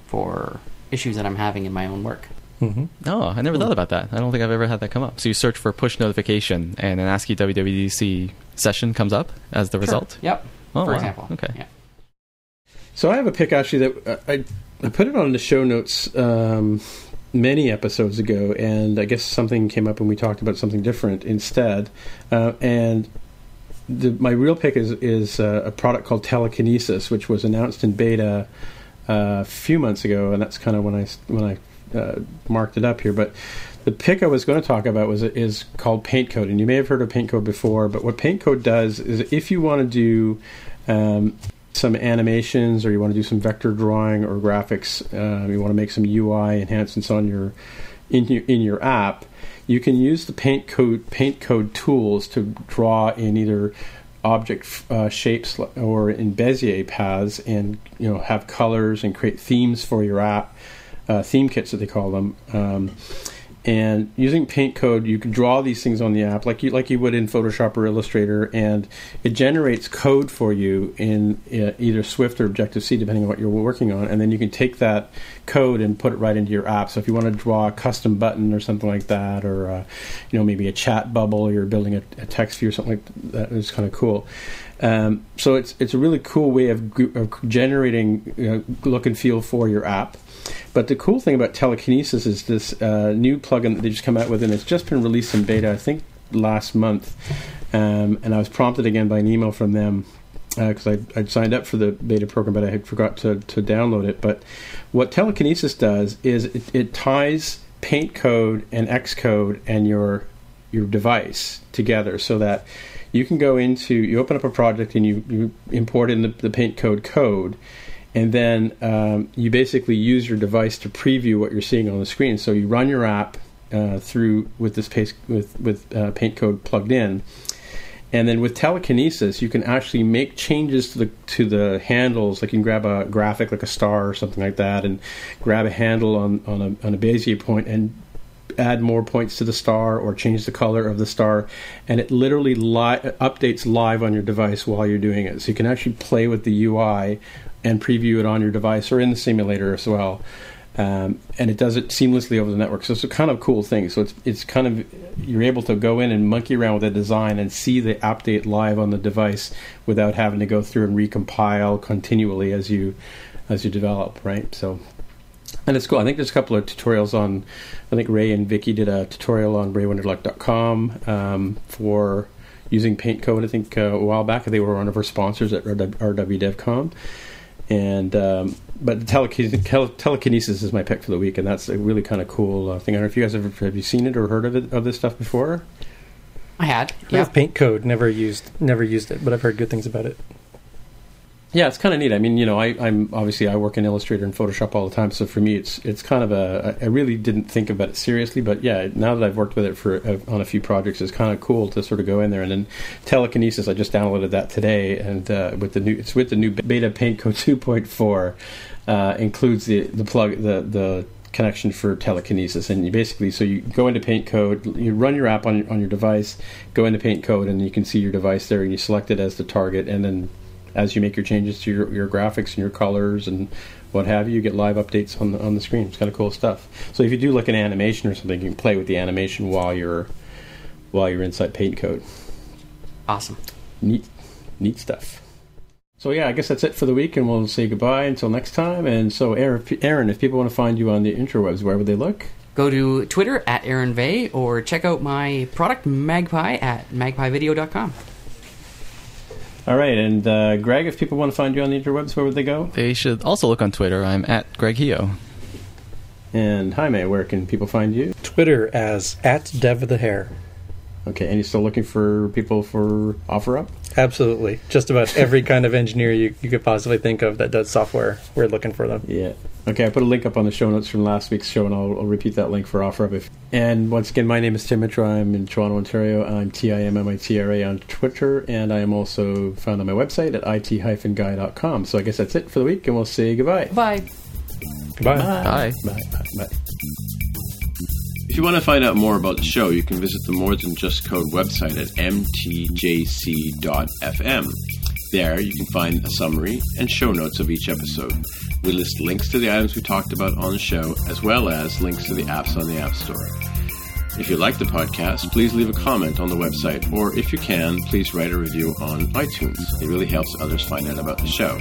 Speaker 1: for issues that I'm having in my own work.
Speaker 5: hmm
Speaker 3: Oh, I never thought about that. I don't think I've ever had that come up. So you search for push notification, and an ASCII WWDC session comes up as the result.
Speaker 1: Yep.
Speaker 3: Oh,
Speaker 1: for
Speaker 3: wow.
Speaker 1: example.
Speaker 3: Okay.
Speaker 1: Yeah.
Speaker 2: So I have a pick actually that I I put it on the show notes um, many episodes ago, and I guess something came up when we talked about something different instead. Uh, and the, my real pick is is uh, a product called Telekinesis, which was announced in beta uh, a few months ago, and that's kind of when I when I uh, marked it up here. But the pick I was going to talk about was is called Paint Code, and you may have heard of Paint Code before. But what Paint Code does is, if you want to do um, some animations, or you want to do some vector drawing or graphics, uh, you want to make some UI enhancements on your in your in your app, you can use the paint code paint code tools to draw in either object uh, shapes or in Bezier paths, and you know have colors and create themes for your app, uh, theme kits that they call them. Um, and using paint code you can draw these things on the app like you like you would in photoshop or illustrator and it generates code for you in uh, either swift or objective c depending on what you're working on and then you can take that code and put it right into your app. So if you want to draw a custom button or something like that or uh, you know maybe a chat bubble you're building a, a text view or something like that is kind of cool. Um, so it's it's a really cool way of, of generating you know, look and feel for your app but the cool thing about telekinesis is this uh, new plugin that they just come out with, and it's just been released in beta, I think, last month. Um, and I was prompted again by an email from them because uh, I'd, I'd, signed up for the beta program, but I had forgot to, to download it. But what telekinesis does is it, it ties paint code and Xcode and your your device together so that you can go into you open up a project and you, you import in the, the paint code code and then um, you basically use your device to preview what you're seeing on the screen. So you run your app uh, through with this with with uh, paint code plugged in, and then with telekinesis, you can actually make changes to the to the handles. Like you can grab a graphic like a star or something like that, and grab a handle on on a, on a Bezier point and add more points to the star or change the color of the star and it literally li- updates live on your device while you're doing it so you can actually play with the ui and preview it on your device or in the simulator as well. Um, and it does it seamlessly over the network. So it's a kind of cool thing. So it's it's kind of you're able to go in and monkey around with the design and see the update live on the device without having to go through and recompile continually as you as you develop, right? So and it's cool. I think there's a couple of tutorials on. I think Ray and Vicky did a tutorial on RayWenderlich.com um, for using Paint Code. I think uh, a while back they were one of our sponsors at RWDevCon and um, but telekinesis, telekinesis is my pick for the week, and that's a really kind of cool uh, thing. I don't know if you guys ever have you seen it or heard of it of this stuff before.
Speaker 1: I had.
Speaker 5: Yeah, paint code. Never used. Never used it, but I've heard good things about it.
Speaker 2: Yeah, it's kind of neat. I mean, you know, I, am obviously I work in Illustrator and Photoshop all the time, so for me, it's it's kind of a. I really didn't think about it seriously, but yeah, now that I've worked with it for uh, on a few projects, it's kind of cool to sort of go in there and then telekinesis. I just downloaded that today, and uh, with the new, it's with the new Beta Paint Code 2.4, uh, includes the the plug the the connection for telekinesis and you basically so you go into paint code you run your app on on your device go into paint code and you can see your device there and you select it as the target and then as you make your changes to your, your graphics and your colors and what have you, you get live updates on the on the screen. It's kind of cool stuff. So if you do like an animation or something, you can play with the animation while you're while you're inside Paint code.
Speaker 1: Awesome.
Speaker 2: Neat, neat stuff. So yeah, I guess that's it for the week, and we'll say goodbye until next time. And so, Aaron, if people want to find you on the interwebs, where would they look?
Speaker 1: Go to Twitter at Aaron Vegh or check out my product Magpie at magpievideo.com.
Speaker 2: All right, and uh, Greg, if people want to find you on the interwebs, where would they go?
Speaker 3: They should also look on Twitter. I'm at Greg Heo.
Speaker 2: And Jaime, where can people find you?
Speaker 5: Twitter as at Dev the Hair.
Speaker 2: Okay, and you're still looking for people for OfferUp?
Speaker 5: Absolutely. Just about every kind of engineer you, you could possibly think of that does software, we're looking for them.
Speaker 2: Yeah. Okay, I put a link up on the show notes from last week's show, and I'll, I'll repeat that link for OfferUp. If, and once again, my name is Tim Mitra. I'm in Toronto, Ontario. I'm T-I-M-M-I-T-R-A on Twitter, and I am also found on my website at it-guy.com. So I guess that's it for the week, and we'll say goodbye.
Speaker 1: Bye.
Speaker 5: Goodbye.
Speaker 3: Bye.
Speaker 2: Bye. Bye. Bye. If you want to find out more about the show, you can visit the More Than Just Code website at mtjc.fm. There, you can find a summary and show notes of each episode. We list links to the items we talked about on the show, as well as links to the apps on the App Store. If you like the podcast, please leave a comment on the website, or if you can, please write a review on iTunes. It really helps others find out about the show.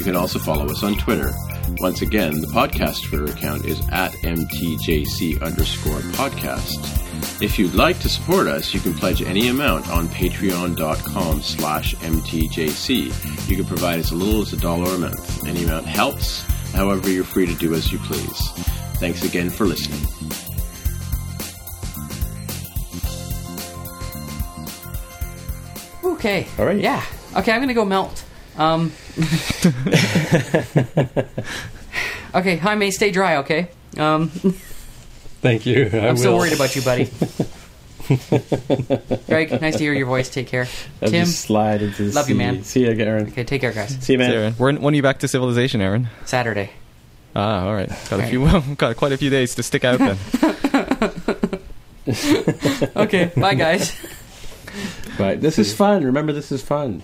Speaker 2: You can also follow us on Twitter. Once again, the podcast Twitter account is at mtjc underscore podcast. If you'd like to support us, you can pledge any amount on patreon.com slash mtjc. You can provide as little as a dollar a month. Any amount helps. However, you're free to do as you please. Thanks again for listening.
Speaker 1: Okay.
Speaker 2: All right.
Speaker 1: Yeah. Okay, I'm going to go melt. Um, okay, Jaime, stay dry, okay? Um,
Speaker 5: Thank you. I
Speaker 1: I'm so
Speaker 5: will.
Speaker 1: worried about you, buddy. Greg, nice to hear your voice. Take care.
Speaker 2: I'll
Speaker 1: Tim,
Speaker 2: just slide into the
Speaker 1: love you, man.
Speaker 2: See you, Aaron.
Speaker 1: okay, take care, guys.
Speaker 2: See you, man.
Speaker 3: Aaron, when, when are you back to civilization, Aaron?
Speaker 1: Saturday.
Speaker 3: Ah, all right. Got a few. got quite a few days to stick out then.
Speaker 1: okay, bye guys.
Speaker 2: Right. This is fun. Remember, this is fun.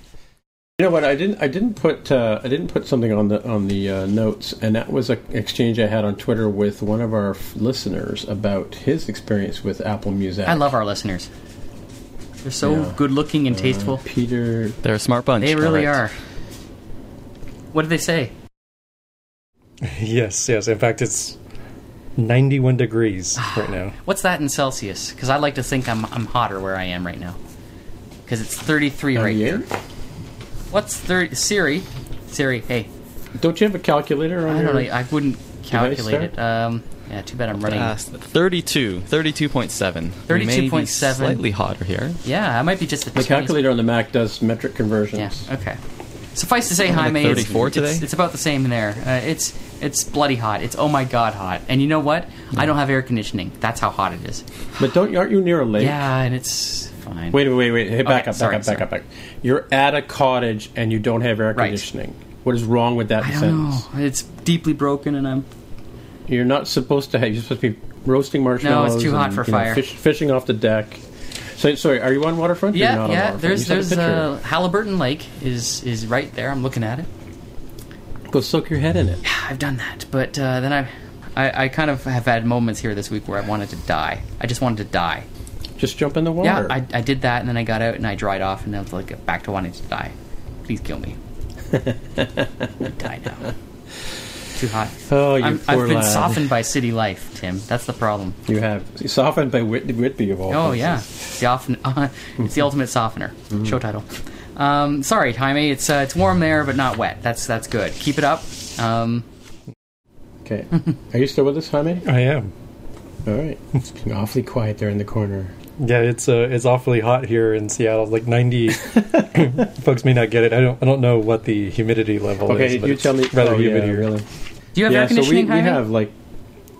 Speaker 2: You know what? I didn't. I didn't put. Uh, I didn't put something on the on the uh, notes, and that was an exchange I had on Twitter with one of our f- listeners about his experience with Apple Music.
Speaker 1: I love our listeners. They're so
Speaker 2: Yeah.
Speaker 1: good looking and
Speaker 2: Uh,
Speaker 1: tasteful.
Speaker 2: Peter.
Speaker 3: They're a smart bunch.
Speaker 1: They really
Speaker 3: All right.
Speaker 1: are. What did they say?
Speaker 5: yes, yes. In fact, it's 91 degrees right now.
Speaker 1: What's that in Celsius? Because I like to think I'm I'm hotter where I am right now. Because it's 33 right here.
Speaker 2: 98?
Speaker 1: What's 30? Siri, Siri, hey.
Speaker 2: Don't you have a calculator on
Speaker 1: I don't know. I wouldn't calculate it. Um, yeah, too bad I'm running.
Speaker 3: Fast. 32. 32.7. We may be
Speaker 1: 32.7.
Speaker 3: Slightly hotter here.
Speaker 1: Yeah, I might be just a
Speaker 2: the calculator on the Mac does metric conversions.
Speaker 1: Yeah.
Speaker 2: conversions.
Speaker 1: Okay. Suffice to say,
Speaker 3: Like
Speaker 1: Jaime, it's-
Speaker 3: 34 today?
Speaker 1: It's, it's about the same in there. Uh, it's it's bloody hot. It's oh my god hot. And you know what? I don't have air conditioning. That's how hot it is.
Speaker 2: But don't aren't you near a lake?
Speaker 1: Yeah, and it's fine.
Speaker 2: Wait, wait, wait. Hey, back
Speaker 1: Okay,
Speaker 2: up,
Speaker 1: sorry,
Speaker 2: back up, back
Speaker 1: sorry.
Speaker 2: up, back. You're at a cottage and you don't have air
Speaker 1: Right.
Speaker 2: conditioning. What is wrong with that
Speaker 1: I don't
Speaker 2: sentence?
Speaker 1: know. It's deeply broken, and I'm
Speaker 2: You're not supposed to have. You're supposed to be roasting marshmallows.
Speaker 1: No, it's too hot
Speaker 2: and,
Speaker 1: for
Speaker 2: you know,
Speaker 1: fire.
Speaker 2: fish, fishing off the deck. So, sorry, are you on waterfront?
Speaker 1: yeah, yeah. There's
Speaker 2: You a
Speaker 1: uh, Haliburton Lake is is right there. I'm looking at it.
Speaker 2: Go soak your head in it.
Speaker 1: I've done that, but uh, then I've, I I kind of have had moments here this week where I wanted to die. I just wanted to die.
Speaker 2: Just jump in the water.
Speaker 1: Yeah, I, I did that, and then I got out and I dried off, and I was like back to wanting to die. Please kill me. die now. Too hot.
Speaker 2: oh, you
Speaker 1: I'm,
Speaker 2: poor
Speaker 1: I've been
Speaker 2: lad.
Speaker 1: softened by city life, Tim. That's the problem.
Speaker 2: You have softened by Whit- Whitby of all.
Speaker 1: Oh
Speaker 2: places.
Speaker 1: yeah, it's the, often, uh, it's the ultimate softener.
Speaker 2: Mm-hmm.
Speaker 1: Show title. Um, sorry, Jaime. It's uh, it's warm there, but not wet. That's that's good. Keep it up. Um,
Speaker 2: Okay. are you still with us, Jaime?
Speaker 5: I am.
Speaker 2: All right. It's getting awfully quiet there in the corner.
Speaker 5: Yeah, it's uh, it's awfully hot here in Seattle. Like 90. folks may not get it. I don't I don't know what the humidity level is.
Speaker 2: Okay,
Speaker 5: but
Speaker 2: you
Speaker 5: it's
Speaker 2: tell me.
Speaker 5: Rather
Speaker 2: oh,
Speaker 5: humid
Speaker 2: yeah,
Speaker 5: here.
Speaker 2: really.
Speaker 1: do you have
Speaker 2: yeah,
Speaker 1: air
Speaker 2: so we,
Speaker 1: conditioning,
Speaker 2: we have like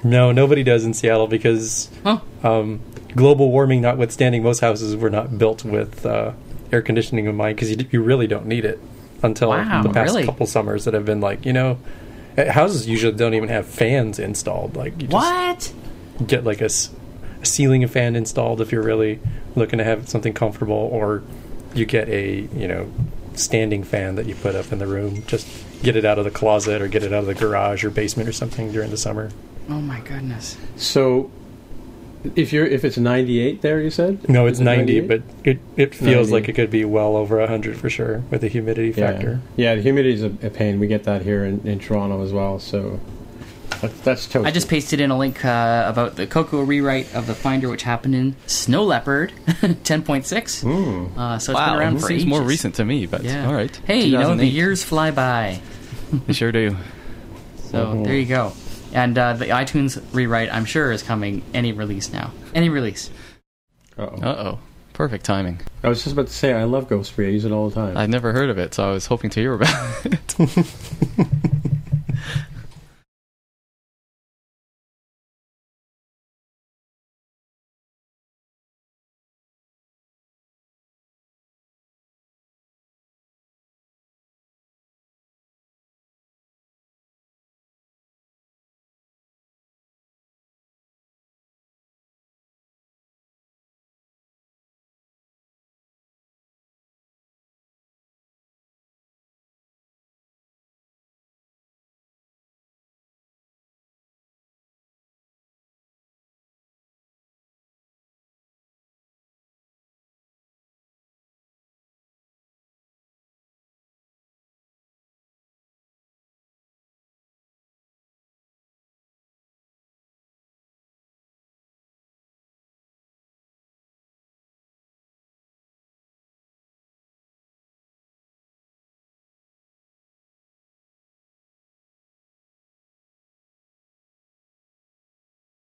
Speaker 5: No, nobody does in Seattle because
Speaker 1: Huh?
Speaker 5: um, global warming notwithstanding, most houses were not built with uh, air conditioning in mind because you, you really don't need it until
Speaker 1: Wow,
Speaker 5: the past
Speaker 1: really?
Speaker 5: couple summers that have been like you know. uh, Houses usually don't even have fans installed. Like you just
Speaker 1: What?
Speaker 5: get like a, s- a ceiling fan installed if you're really looking to have something comfortable, or you get a you know standing fan that you put up in the room. Just get it out of the closet or get it out of the garage or basement or something during the summer.
Speaker 1: Oh my goodness.
Speaker 2: so. If you're if it's 98 there, you said
Speaker 5: No, it's
Speaker 2: it
Speaker 5: 90,
Speaker 2: 98?
Speaker 5: but it it feels
Speaker 2: 90.
Speaker 5: like it could be well over 100 for sure with the humidity
Speaker 2: yeah.
Speaker 5: factor.
Speaker 2: Yeah, the humidity is a, a pain. We get that here in, in Toronto as well. So that's, that's toast.
Speaker 1: I just pasted in a link uh, about the Cocoa rewrite of the Finder, which happened in Snow Leopard 10.6.
Speaker 2: Mm.
Speaker 1: Uh, so it's
Speaker 3: wow,
Speaker 1: been around
Speaker 3: it
Speaker 1: for
Speaker 3: seems
Speaker 1: ages.
Speaker 3: more recent to me, but
Speaker 1: Yeah.
Speaker 3: all right.
Speaker 1: Hey, you know the years fly by.
Speaker 3: They sure do.
Speaker 1: So
Speaker 2: Mhm.
Speaker 1: there you go. And uh, the iTunes rewrite, I'm sure, is coming any release now. Any release.
Speaker 2: Uh-oh.
Speaker 3: Uh oh. Perfect timing.
Speaker 2: I was just about to say I love Ghost Free. I use it all the time.
Speaker 3: I'd never heard of it, so I was hoping to hear about it.